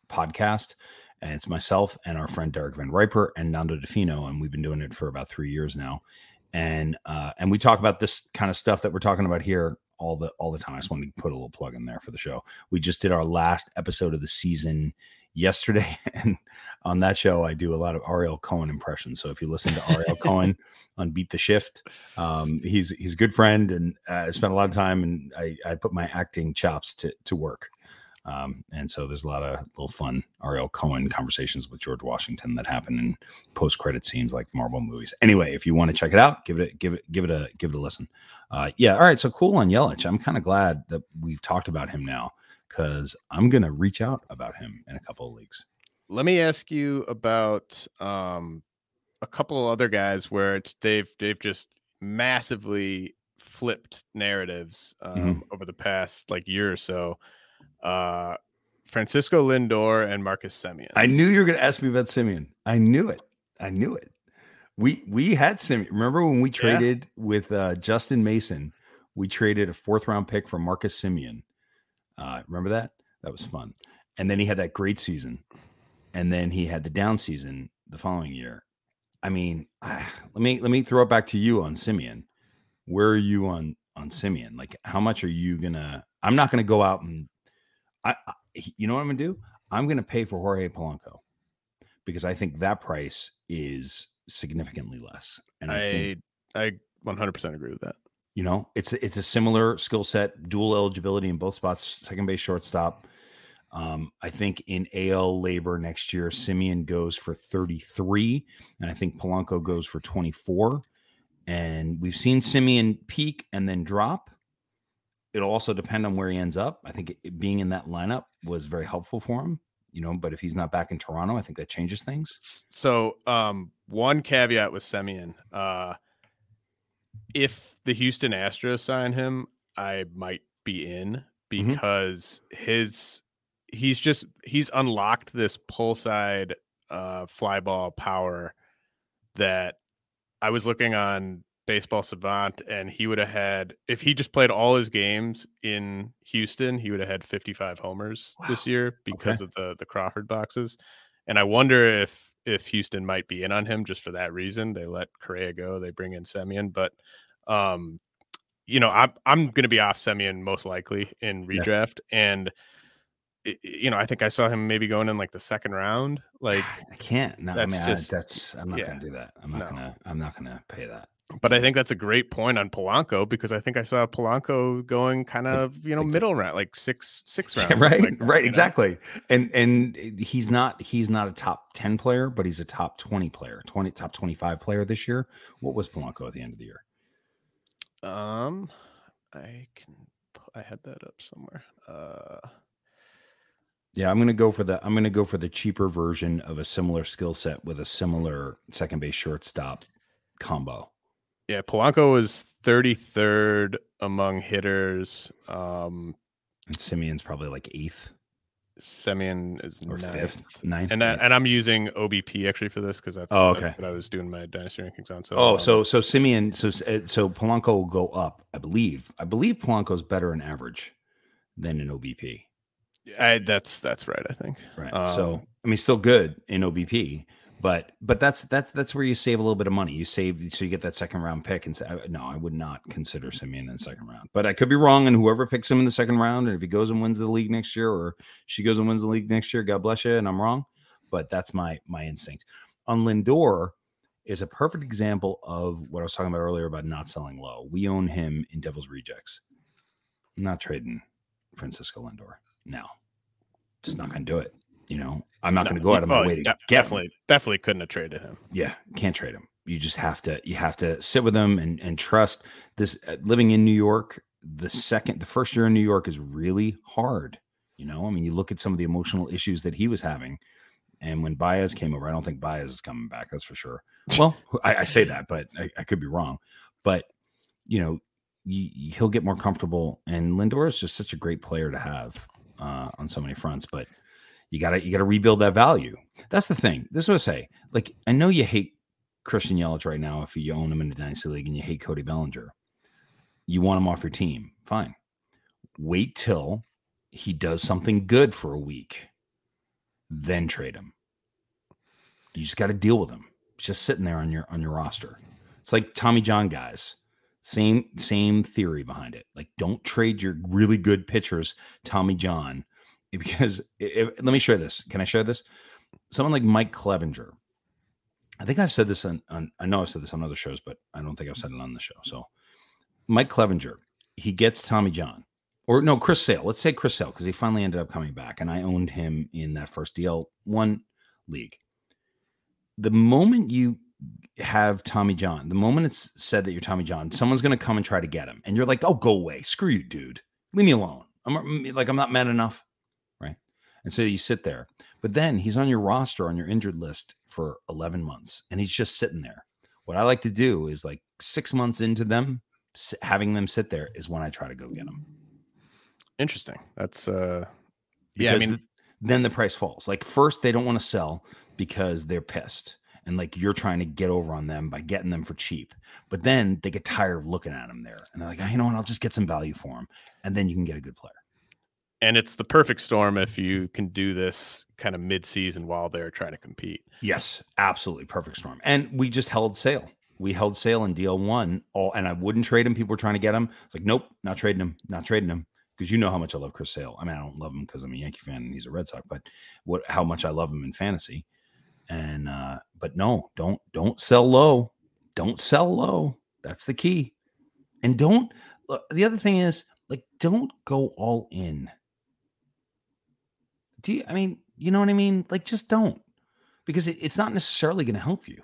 podcast, and it's myself and our friend Derek Van Riper and Nando Di Fino, and we've been doing it for about three years now. And uh, and we talk about this kind of stuff that we're talking about here all the all the time. I just wanted to put a little plug in there for the show. We just did our last episode of the season yesterday, and on that show, I do a lot of Ariel Cohen impressions. So if you listen to Ariel Cohen on Beat the Shift, um, he's he's a good friend, and uh, I spent a lot of time, and I, I put my acting chops to to work. Um, and so there's a lot of little fun Ariel Cohen conversations with George Washington that happen in post credit scenes like Marvel movies. Anyway, if you want to check it out, give it give it give it a give it a listen. Uh, yeah, all right. So cool on Yelich. I'm kind of glad that we've talked about him now because I'm gonna reach out about him in a couple of leagues. Let me ask you about um, a couple of other guys where it's, they've they've just massively flipped narratives um, Mhm. over the past like year or so. Uh, Francisco Lindor and Marcus Semien. I knew you were going to ask me about Semien. I knew it. I knew it. We we had Semien. Remember when we Yeah. traded with uh, Justin Mason? We traded a fourth round pick for Marcus Semien. Uh, remember that? That was fun. And then he had that great season, and then he had the down season the following year. I mean, ah, let me let me throw it back to you on Semien. Where are you on on Semien? Like, how much are you gonna? I'm not gonna go out and I, I you know what I'm gonna do? I'm gonna pay for Jorge Polanco because I think that price is significantly less. And I, think, I I 100% agree with that. you know, it's it's a similar skill set, dual eligibility in both spots, second base, shortstop. Um, I think in AL LABR next year, Semien goes for 33, and I think Polanco goes for 24. And we've seen Semien peak and then drop. It'll also depend on where he ends up. I think it, being in that lineup was very helpful for him, you know, but if he's not back in Toronto, I think that changes things. So, um, one caveat with Semien, uh, if the Houston Astros sign him, I might be in Mhm. because his he's just he's unlocked this pull side uh fly ball power that I was looking on baseball savant and he would have had if he just played all his games in Houston, he would have had 55 homers this year because of the the Crawford boxes. And I wonder if if Houston might be in on him just for that reason. They let Correa go, they bring in Semien, but um you know, I'm I'm going to be off Semien most likely in Yeah. redraft and i- i- you know, I think I saw him maybe going in like the second round. Like I can't. No, That's I mean, just- I, that's I'm not yeah, gonna do that. I'm not no. gonna. I'm not gonna pay that. But I think that's a great point on Polanco because I think I saw Polanco going kind of you know middle round, like six six Yeah, rounds, something right, like right, you know? exactly. And and he's not he's not a top ten player, but he's a top twenty player, twenty top twenty five player this year. What was Polanco at the end of the year? Um, I can I had that up somewhere. Uh, Yeah, I'm gonna go for the I'm gonna go for the cheaper version of a similar skill set with a similar second base shortstop combo. Yeah, Polanco was thirty third among hitters. Um, And Semien's probably like eighth Semien is or ninth. fifth, ninth. And I, and I'm using OBP actually for this because that's, Oh, that's okay. what I was doing my dynasty rankings on. So Oh, um, so so Semien, so uh, so Polanco will go up, I believe. I believe Polanco's better in average than in OBP. I, that's that's right. I think. Right. so Um, I mean, still good in OBP, but but that's that's that's where you save a little bit of money. You save so you get that second round pick. And say, no, I would not consider Semien in the second round. But I could be wrong. And whoever picks him in the second round, and if he goes and wins the league next year, or she goes and wins the league next year, God bless you. And I'm wrong, but that's my my instinct. On Lindor is a perfect example of what I was talking about earlier about not selling low. We own him in Devil's Rejects. I'm not trading Francisco Lindor now. Just not going to do it. You know, I'm not no, going to go out of my way to de- get him. definitely definitely couldn't have traded him. Yeah, can't trade him. You just have to. You have to sit with him and and trust this. Uh, living in New York, the second, the first year in New York is really hard. You know, I mean, you look at some of the emotional issues that he was having, and when Baez came over, I don't think Baez is coming back. That's for sure. Well, I, I say that, but I, I could be wrong. But you know, he'll get more comfortable. And Lindor is just such a great player to have uh, on so many fronts. But You gotta you gotta rebuild that value. That's the thing. This is what I say. Like I know you hate Christian Yelich right now if you own him in the dynasty league and you hate Cody Bellinger. You want him off your team. Fine. Wait till he does something good for a week, then trade him. You just got to deal with him. He's just sitting there on your on your roster. It's like Tommy John guys. Same same theory behind it. Like don't trade your really good pitchers Tommy John because if, let me share this. Can I share this? Someone like Mike Clevinger. I think I've said this on, on I know I've said this on other shows, but I don't think I've said it on the show. So Mike Clevinger, he gets Tommy John or no, Chris Sale. Let's say Chris Sale because he finally ended up coming back, and I owned him in that first DL one league. The moment you have Tommy John, the moment it's said that you're Tommy John, someone's going to come and try to get him, and you're like, "Oh, go away, screw you, dude, leave me alone." I'm like, I'm not mad enough? And so you sit there, but then he's on your roster on your injured list for 11 months, and he's just sitting there. What I like to do is like six months into them, having them sit there is when I try to go get them. Interesting. That's uh yeah, I mean then the price falls. Like first they don't want to sell because they're pissed and like you're trying to get over on them by getting them for cheap. But then they get tired of looking at them there and they're like, oh, you know what, I'll just get some value for them and then you can get a good player. And it's the perfect storm if you can do this kind of mid-season while they're trying to compete. Yes, absolutely perfect storm. And we just held sale. We held sale in DL one, all and I wouldn't trade him. People were trying to get him. It's like, nope, not trading him, not trading him because you know how much I love Chris Sale. I mean, I don't love him because I'm a Yankee fan and he's a Red Sox, but what how much I love him in fantasy. And uh, but no, don't don't sell low. Don't sell low. That's the key. And don't the other thing is like don't go all in. Do you I mean, you know what I mean? Like just don't. Because it, it's not necessarily going to help you.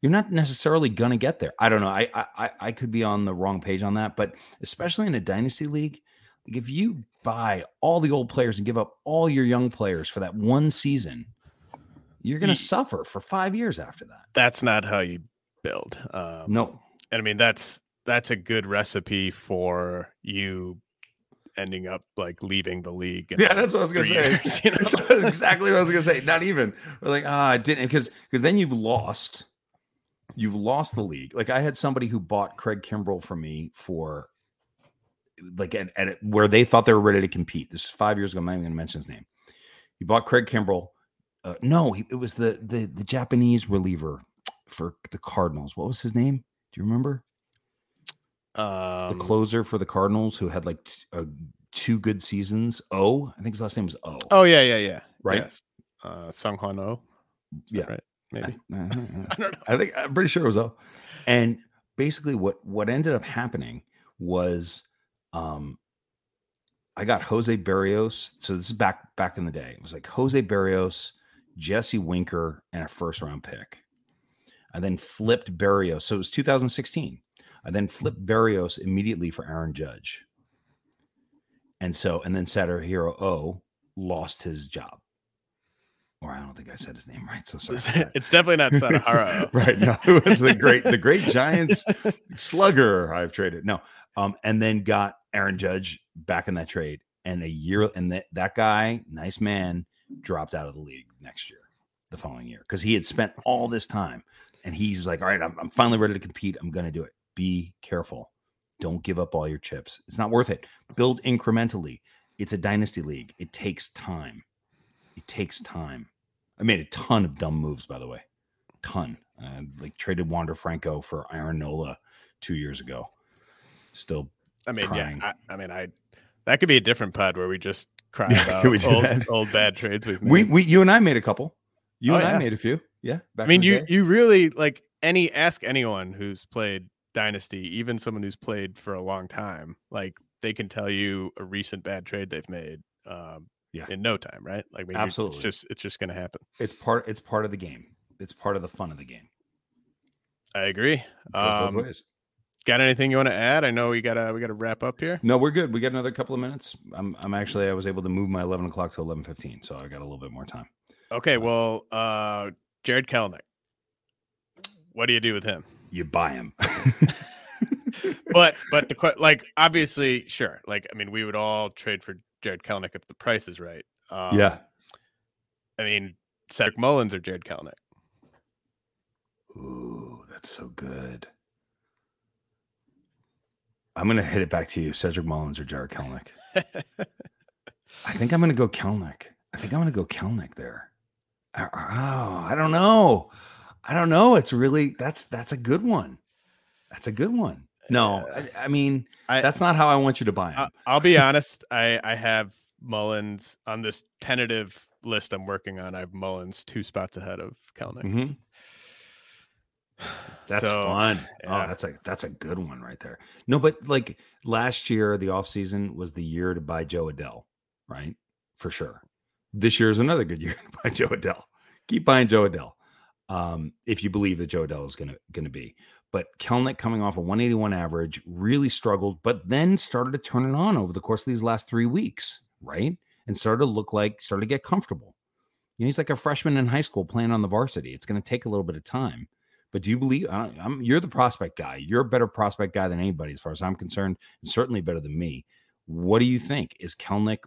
You're not necessarily going to get there. I don't know. I, I I could be on the wrong page on that, but especially in a dynasty league, like if you buy all the old players and give up all your young players for that one season, you're going to suffer for five years after that. That's not how you build. Um, no, and I mean that's that's a good recipe for you ending up like leaving the league. Yeah, that's what I was gonna say. Years, you know? that's exactly what I was gonna say. Not even We're like, ah, I didn't because because then you've lost. You've lost the league. Like I had somebody who bought Craig Kimbrel from me for like at, at where they thought they were ready to compete. This is five years ago. I'm not even to mention his name. He bought Craig Kimbrel. Uh, no, he, it was the the the Japanese reliever for the Cardinals. What was his name? Do you remember? Um, the closer for the Cardinals who had like t- uh, two good seasons. Oh, I think his last name was O. Oh yeah, yeah, yeah. Right. Yes. Uh, Seung-hwan Oh. Yeah. Right. Maybe. I, I, I, don't know. I think I'm pretty sure it was Oh. And basically, what what ended up happening was um, I got Jose Berrios. So this is back back in the day. It was like Jose Berrios, Jesse Winker, and a first round pick. I then flipped Berrios. So it was 2016. I then flipped Berrios immediately for Aaron Judge. And so, and then Hero O lost his job or I don't think I said his name right. So sorry. it's definitely not Sadaharu. right. No, it was the great, the great Giants slugger I've traded. No. Um, and then got Aaron Judge back in that trade. And a year, and that, that guy, nice man, dropped out of the league next year, the following year, because he had spent all this time. And he's like, all right, I'm, I'm finally ready to compete. I'm going to do it. Be careful. Don't give up all your chips. It's not worth it. Build incrementally. It's a dynasty league. It takes time. It takes time. I made a ton of dumb moves, by the way. Ton. Uh, like traded Wander Franco for Aaron Nola two years ago. Still, I mean, crying. yeah. I, I, mean, I that could be a different pod where we just cry about old, old, bad trades we've made. We, we, you and I made a couple. You oh, and yeah. I made a few. Yeah. I mean, you, day. you really like any ask anyone who's played Dynasty, even someone who's played for a long time, like they can tell you a recent bad trade they've made. Um, yeah. in no time right? Like absolutely it's just it's just gonna happen. It's part it's part of the game. It's part of the fun of the game. I agree. Um, got anything you want to add? I know we gotta we gotta wrap up here. No we're good. We got another couple of minutes. I'm i'm actually i was able to move my 11 o'clock to 11 15 so i got a little bit more time. Okay well uh jarred kelenic what do you do with him you buy him but but the like obviously sure like i mean we would all trade for Jarred Kelenic if the price is right. Um, yeah. I mean, Cedric Mullins or Jarred Kelenic. Ooh, that's so good. I'm gonna hit it back to you, Cedric Mullins or Jarred Kelenic. I think I'm gonna go Kelenic. I think I'm gonna go Kelenic there. Oh, I don't know. I don't know. It's really that's that's a good one. That's a good one. No, I, I mean I, that's not how I want you to buy him. I'll be honest. I I have Mullins on this tentative list I'm working on. I have Mullins two spots ahead of Kelenic. Mm-hmm. That's so, fun. Oh, yeah. Oh, that's a that's a good one right there. No, but like last year, the offseason was the year to buy Jo Adell, right? For sure. This year is another good year to buy Jo Adell. Keep buying Jo Adell. Um, if you believe that Jo Adell is gonna gonna be. But Kelenic coming off a 181 average really struggled, but then started to turn it on over the course of these last three weeks, right? And started to look like started to get comfortable. You know, he's like a freshman in high school playing on the varsity. It's going to take a little bit of time but do you believe I'm, you're the prospect guy? You're a better prospect guy than anybody, as far as I'm concerned, and certainly better than me. What do you think? Is Kelenic?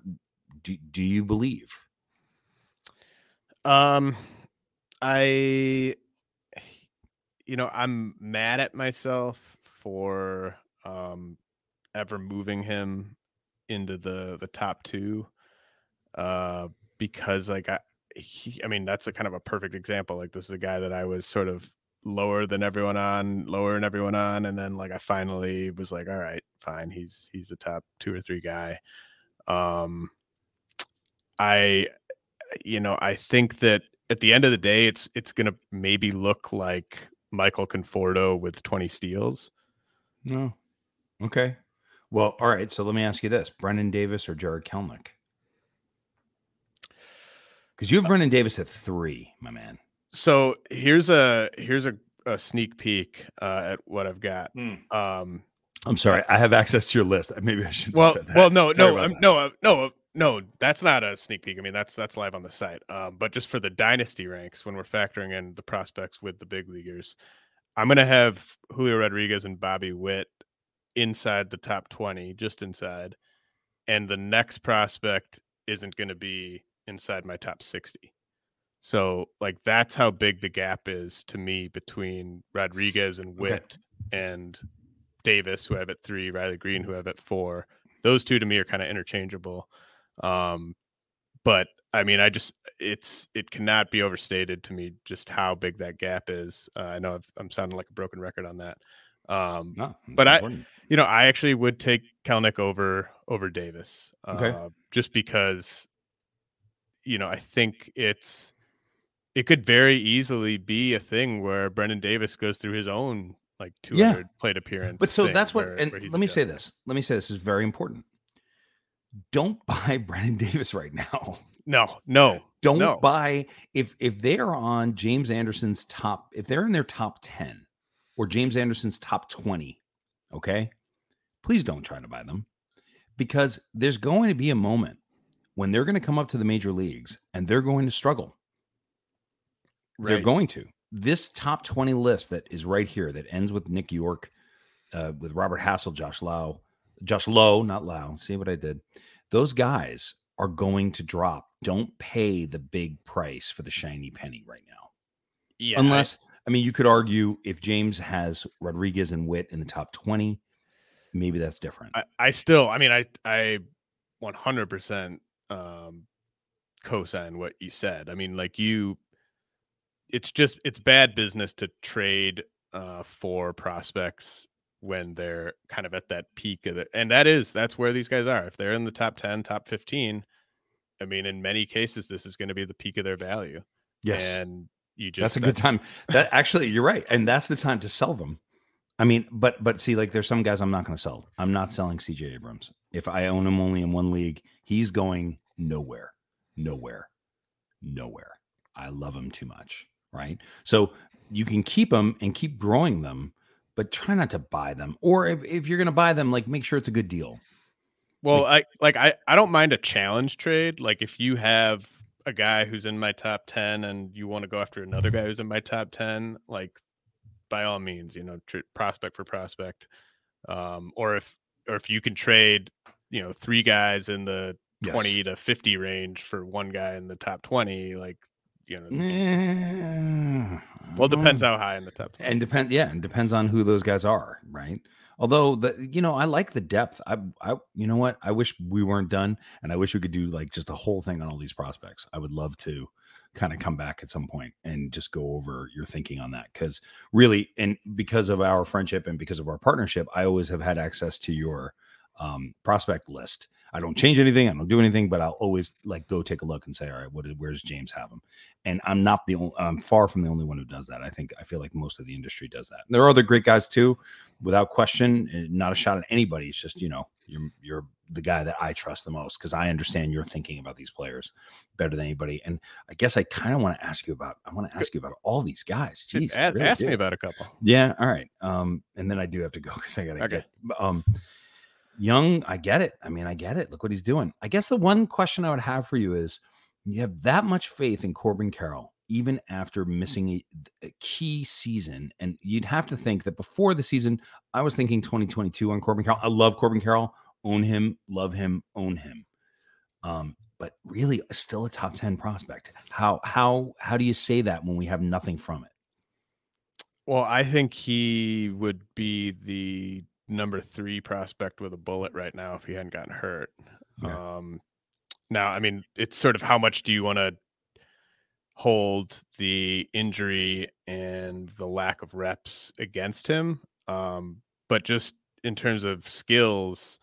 Do, do you believe? Um, I, you know, I'm mad at myself for um ever moving him into the the top two, uh, because like I, he, I mean, that's a kind of a perfect example. Like this is a guy that I was sort of lower than everyone on, lower than everyone on, and then like I finally was like, all right, fine, he's he's the top two or three guy. Um, I, you know, I think that at the end of the day, it's it's gonna maybe look like Michael Conforto with twenty steals. No, okay. Well, all right. So let me ask you this: Brennen Davis or Jarred Kelenic? Because you have uh Brennen Davis at three, my man. So here's a here's a, a sneak peek uh, at what I've got. Mm. Um, I'm sorry, I have access to your list. Maybe I should. Well, well, no, no, um, no, uh, no, no. That's not a sneak peek. I mean, that's that's live on the site. Um, but just for the dynasty ranks, when we're factoring in the prospects with the big leaguers, I'm gonna have Julio Rodriguez and Bobby Witt inside the top 20, just inside, and the next prospect isn't going to be inside my top 60. So like that's how big the gap is to me between Rodriguez and Witt okay. and Davis, who have at three, Riley Greene, who have at four. Those two to me are kind of interchangeable. Um, but I mean, I just it's it cannot be overstated to me just how big that gap is. Uh, I know i am sounding like a broken record on that. Um, no, but important. I, you know, I actually would take Kelenic over over Davis, okay. uh, just because, you know, I think it's it could very easily be a thing where Brennen Davis goes through his own like 200 yeah. plate appearance. But so that's what, where, and where let me say this. Let me say this is very important. Don't buy Brennen Davis right now. No, no. Don't no. buy if if they are on James Anderson's top, if they're in their top 10 or James Anderson's top 20, okay? Please don't try to buy them because there's going to be a moment when they're going to come up to the major leagues and they're going to struggle Right. They're going to. This top 20 list that is right here that ends with Nick Yorke, uh, with Robert Hassell, Josh Lau, Josh Lowe, not Lau. See what I did? Those guys are going to drop. Don't pay the big price for the shiny penny right now. Yeah. Unless, I, I mean, you could argue if James has Rodriguez and Witt in the top 20, maybe that's different. I, I still, I mean, I, I 100% um, co-sign what you said. I mean, like you it's just it's bad business to trade uh, for prospects when they're kind of at that peak of it. And that is that's where these guys are. If they're in the top 10, top 15, I mean, in many cases, this is going to be the peak of their value. Yes. And you just that's a that's, good time. That actually, you're right. And that's the time to sell them. I mean, but but see, like there's some guys I'm not going to sell. I'm not selling CJ Abrams. If I own him only in one league, he's going nowhere, nowhere, nowhere. I love him too much right? So you can keep them and keep growing them, but try not to buy them. Or if, if you're going to buy them, like make sure it's a good deal. Well, like, I like I I don't mind a challenge trade. Like if you have a guy who's in my top 10 and you want to go after another guy who's in my top 10, like by all means, you know, tr- prospect for prospect. Um, or if or if you can trade, you know, three guys in the yes. 20 to 50 range for one guy in the top 20 like you know eh, well depends how high in the top and depend yeah and depends on who those guys are right? Although the you know i like the depth. I i you know what? I wish we weren't done and i wish we could do like just a whole thing on all these prospects. I would love to kind of come back at some point and just go over your thinking on that because really and because of our friendship and because of our partnership i always have had access to your um, prospect list I don't change anything. I don't do anything, but I'll always like go take a look and say, all right, what is, where's James have him? And I'm not the only, I'm far from the only one who does that. I think, I feel like most of the industry does that. There are other great guys too, without question, eh, not a shot at anybody. It's just, you know, you're, you're the guy that I trust the most because I understand you're thinking about these players better than anybody. And I guess I kind of want to ask you about, I want to ask you about all these guys. Jeez, ask, really ask me about a couple. Yeah. All right. Um, and then I do have to go because I got to okay. get, um, Young, I get it. I mean, I get it. Look what he's doing. I guess the one question I would have for you is you have that much faith in Corbin Carroll, even after missing a, key season. And you'd have to think that before the season, I was thinking 2022 on Corbin Carroll. I love Corbin Carroll, own him, love him, own him. Um, but really still a top 10 prospect. How how how do you say that when we have nothing from it? Well, I think he would be the number three prospect with a bullet right now if he hadn't gotten hurt. Yeah. Um, now, I mean, it's sort of how much do you want to hold the injury and the lack of reps against him? Um, but just in terms of skills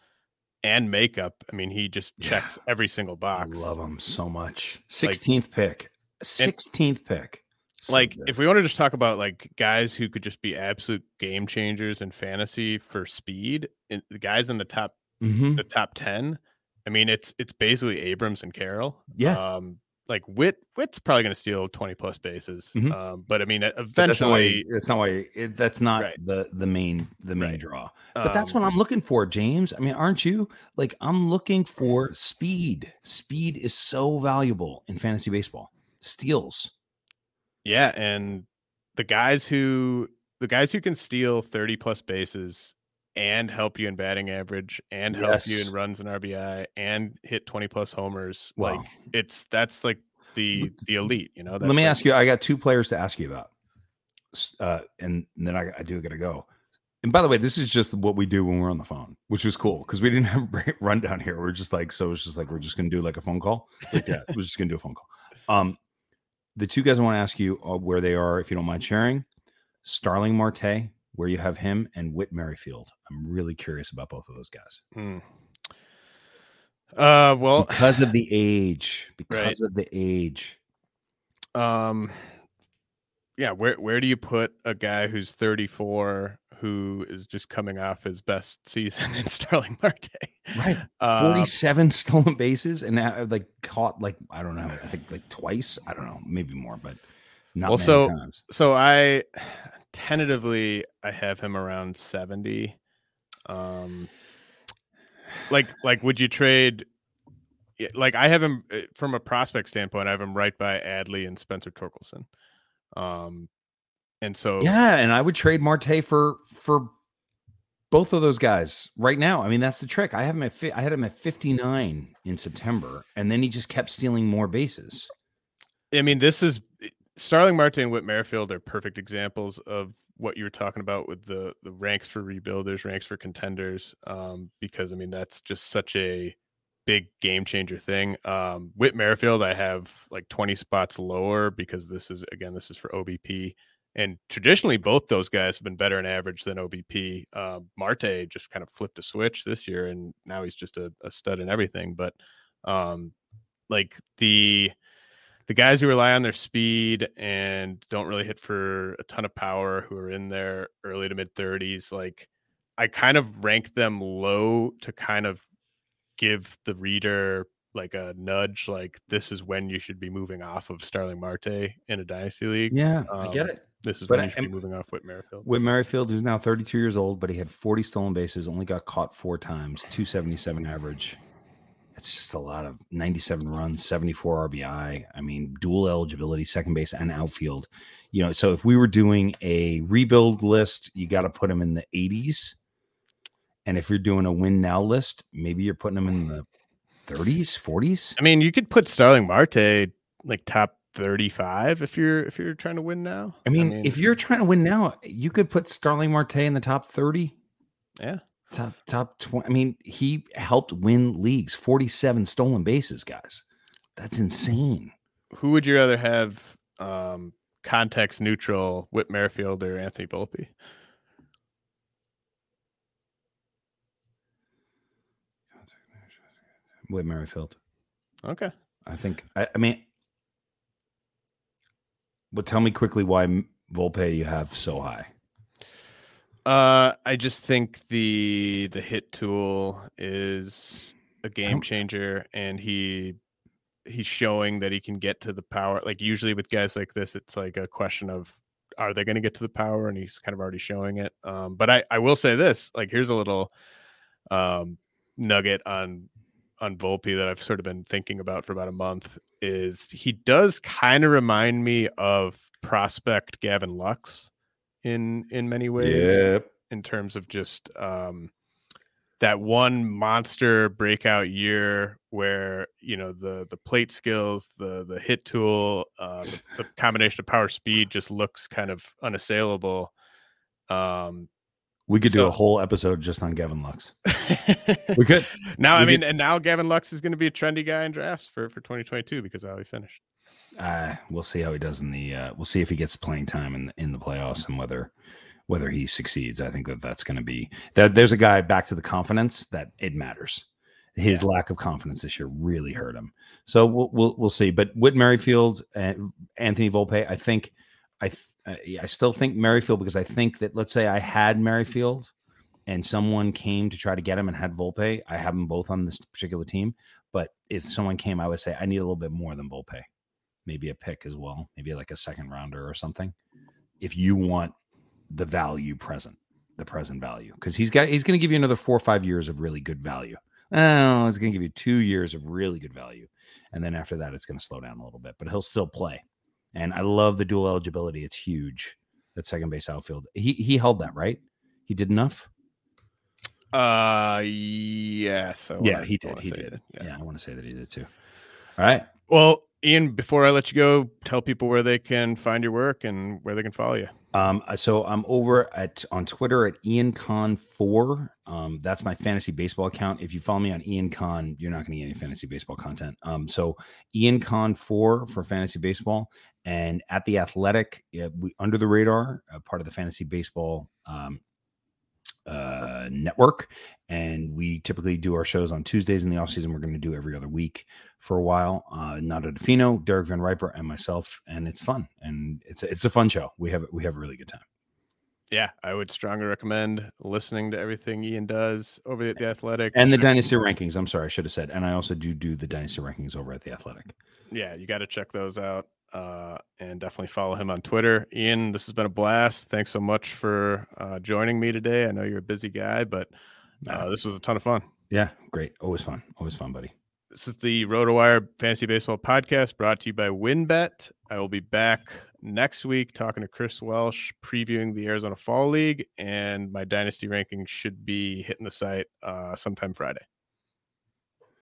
and makeup, I mean, he just checks yeah. every single box. I love him so much. 16th like, pick. 16th pick like if we want to just talk about like guys who could just be absolute game changers in fantasy for speed, and the guys in the top mm-hmm. the top ten, I mean it's it's basically Abrams and Carroll. Yeah. Um, like Witt Witt's probably going to steal 20 plus bases. Mm-hmm. Um, but I mean eventually that's not why, that's not, why it, that's not right. the the main the main right. draw. But um, that's what I'm looking for, James. I mean, aren't you? Like I'm looking for speed. Speed is so valuable in fantasy baseball. Steals yeah, and the guys who the guys who can steal 30 plus bases and help you in batting average and help yes. you in runs and RBI and hit 20 plus homers. Wow. Like it's that's like the the elite, you know. Let me like, ask you, I got two players to ask you about. Uh, and, and then I, I do gotta go. And by the way, this is just what we do when we're on the phone, which was cool because we didn't have a rundown here. We're just like, so it's just like we're just gonna do like a phone call. Like, yeah, we're just gonna do a phone call. Um, the two guys I want to ask you are where they are, if you don't mind sharing. Starling Marte, where you have him, and Whit Merrifield. I'm really curious about both of those guys. Hmm. Uh, well, because of the age, because right. of the age. Um, yeah. Where where do you put a guy who's 34 who is just coming off his best season in Starling Marte. Right. Um, 47 stolen bases and now like caught like I don't know, I think like twice. I don't know, maybe more, but not well, so, times. So I tentatively I have him around 70. Um like like would you trade like I have him eh, from a prospect standpoint, I have him right by Adley and Spencer Torkelson. Um and so yeah, and I would trade Marte for for both of those guys right now. I mean, that's the trick. I have him at I had him at 59 in September, and then he just kept stealing more bases. I mean, this is Starling Marte and Whit Merrifield are perfect examples of what you were talking about with the the ranks for rebuilders, ranks for contenders. Um, because I mean, that's just such a big game changer thing. Um, Whit Merrifield, I have like 20 spots lower because this is again, this is for OBP. And traditionally, both those guys have been better in average than OBP. Uh, Marte just kind of flipped a switch this year, and now he's just a, a stud in everything. But um, like the the guys who rely on their speed and don't really hit for a ton of power, who are in their early to mid thirties, like I kind of rank them low to kind of give the reader like a nudge, like this is when you should be moving off of Starling Marte in a dynasty league. Yeah, um, I get it. This is but when you should be moving off Whit Merrifield. Whit Merrifield, who's now 32 years old, but he had 40 stolen bases, only got caught four times, 277 average. That's just a lot of 97 runs, 74 RBI. I mean, dual eligibility, second base and outfield. You know, so if we were doing a rebuild list, you got to put him in the 80s. And if you're doing a win now list, maybe you're putting him in the 30s, 40s. I mean, you could put Starling Marte like top 35 if you're if you're trying to win now. I mean, I mean if you're trying to win now, you could put Starling Marte in the top 30. Yeah. Top top 20. I mean, he helped win leagues, 47 stolen bases, guys. That's insane. Who would you rather have um context neutral Whit Merrifield or Anthony Volpe? Whit Merrifield. Okay. I think I, I mean but tell me quickly why Volpe you have so high. Uh, I just think the the hit tool is a game changer, and he he's showing that he can get to the power. Like usually with guys like this, it's like a question of are they going to get to the power, and he's kind of already showing it. Um, but I I will say this: like here's a little um nugget on on Volpe that I've sort of been thinking about for about a month is he does kind of remind me of prospect Gavin Lux in in many ways. Yep. In terms of just um that one monster breakout year where you know the the plate skills, the the hit tool, uh, the, the combination of power speed just looks kind of unassailable. Um, we could so, do a whole episode just on Gavin Lux. we could. Now, we I mean, could. and now Gavin Lux is going to be a trendy guy in drafts for for 2022 because of how he finished. Uh, we'll see how he does in the. Uh, we'll see if he gets playing time in in the playoffs and whether whether he succeeds. I think that that's going to be that. There's a guy back to the confidence that it matters. His yeah. lack of confidence this year really hurt him. So we'll we'll, we'll see. But Whit Merrifield and Anthony Volpe, I think I I still think Merrifield because I think that let's say I had Merrifield and someone came to try to get him and had Volpe, I have them both on this particular team. But if someone came, I would say I need a little bit more than Volpe, maybe a pick as well, maybe like a second rounder or something. If you want the value present, the present value, because he's got he's going to give you another four or five years of really good value. Oh, it's going to give you two years of really good value, and then after that, it's going to slow down a little bit, but he'll still play. And I love the dual eligibility. It's huge. That second base outfield. He he held that, right? He did enough? Uh yes. yeah, he did. He did. Yeah. yeah, I want to say that he did too. All right. Well, Ian, before I let you go, tell people where they can find your work and where they can follow you. Um, so I'm over at on Twitter at Ian Kahn four. Um, that's my fantasy baseball account. If you follow me on Ian Kahn, you're not going to get any fantasy baseball content. Um, so Ian Kahn four for fantasy baseball, and at the Athletic, we under the radar, part of the fantasy baseball um, uh, network. And we typically do our shows on Tuesdays in the off season. We're going to do every other week for a while. Uh, Nando Di Fino, Derek Van Riper, and myself. And it's fun. And it's a, it's a fun show. We have we have a really good time. Yeah, I would strongly recommend listening to everything Ian does over at the Athletic and the Dynasty rankings. I'm sorry, I should have said. And I also do do the Dynasty rankings over at the Athletic. Yeah, you got to check those out uh, and definitely follow him on Twitter. Ian, this has been a blast. Thanks so much for uh, joining me today. I know you're a busy guy, but uh, this was a ton of fun. Yeah, great. Always fun. Always fun, buddy. This is the RotoWire Fantasy Baseball Podcast brought to you by WynnBET. I will be back next week talking to Chris Welsh, previewing the Arizona Fall League, and my dynasty rankings should be hitting the site uh, sometime Friday.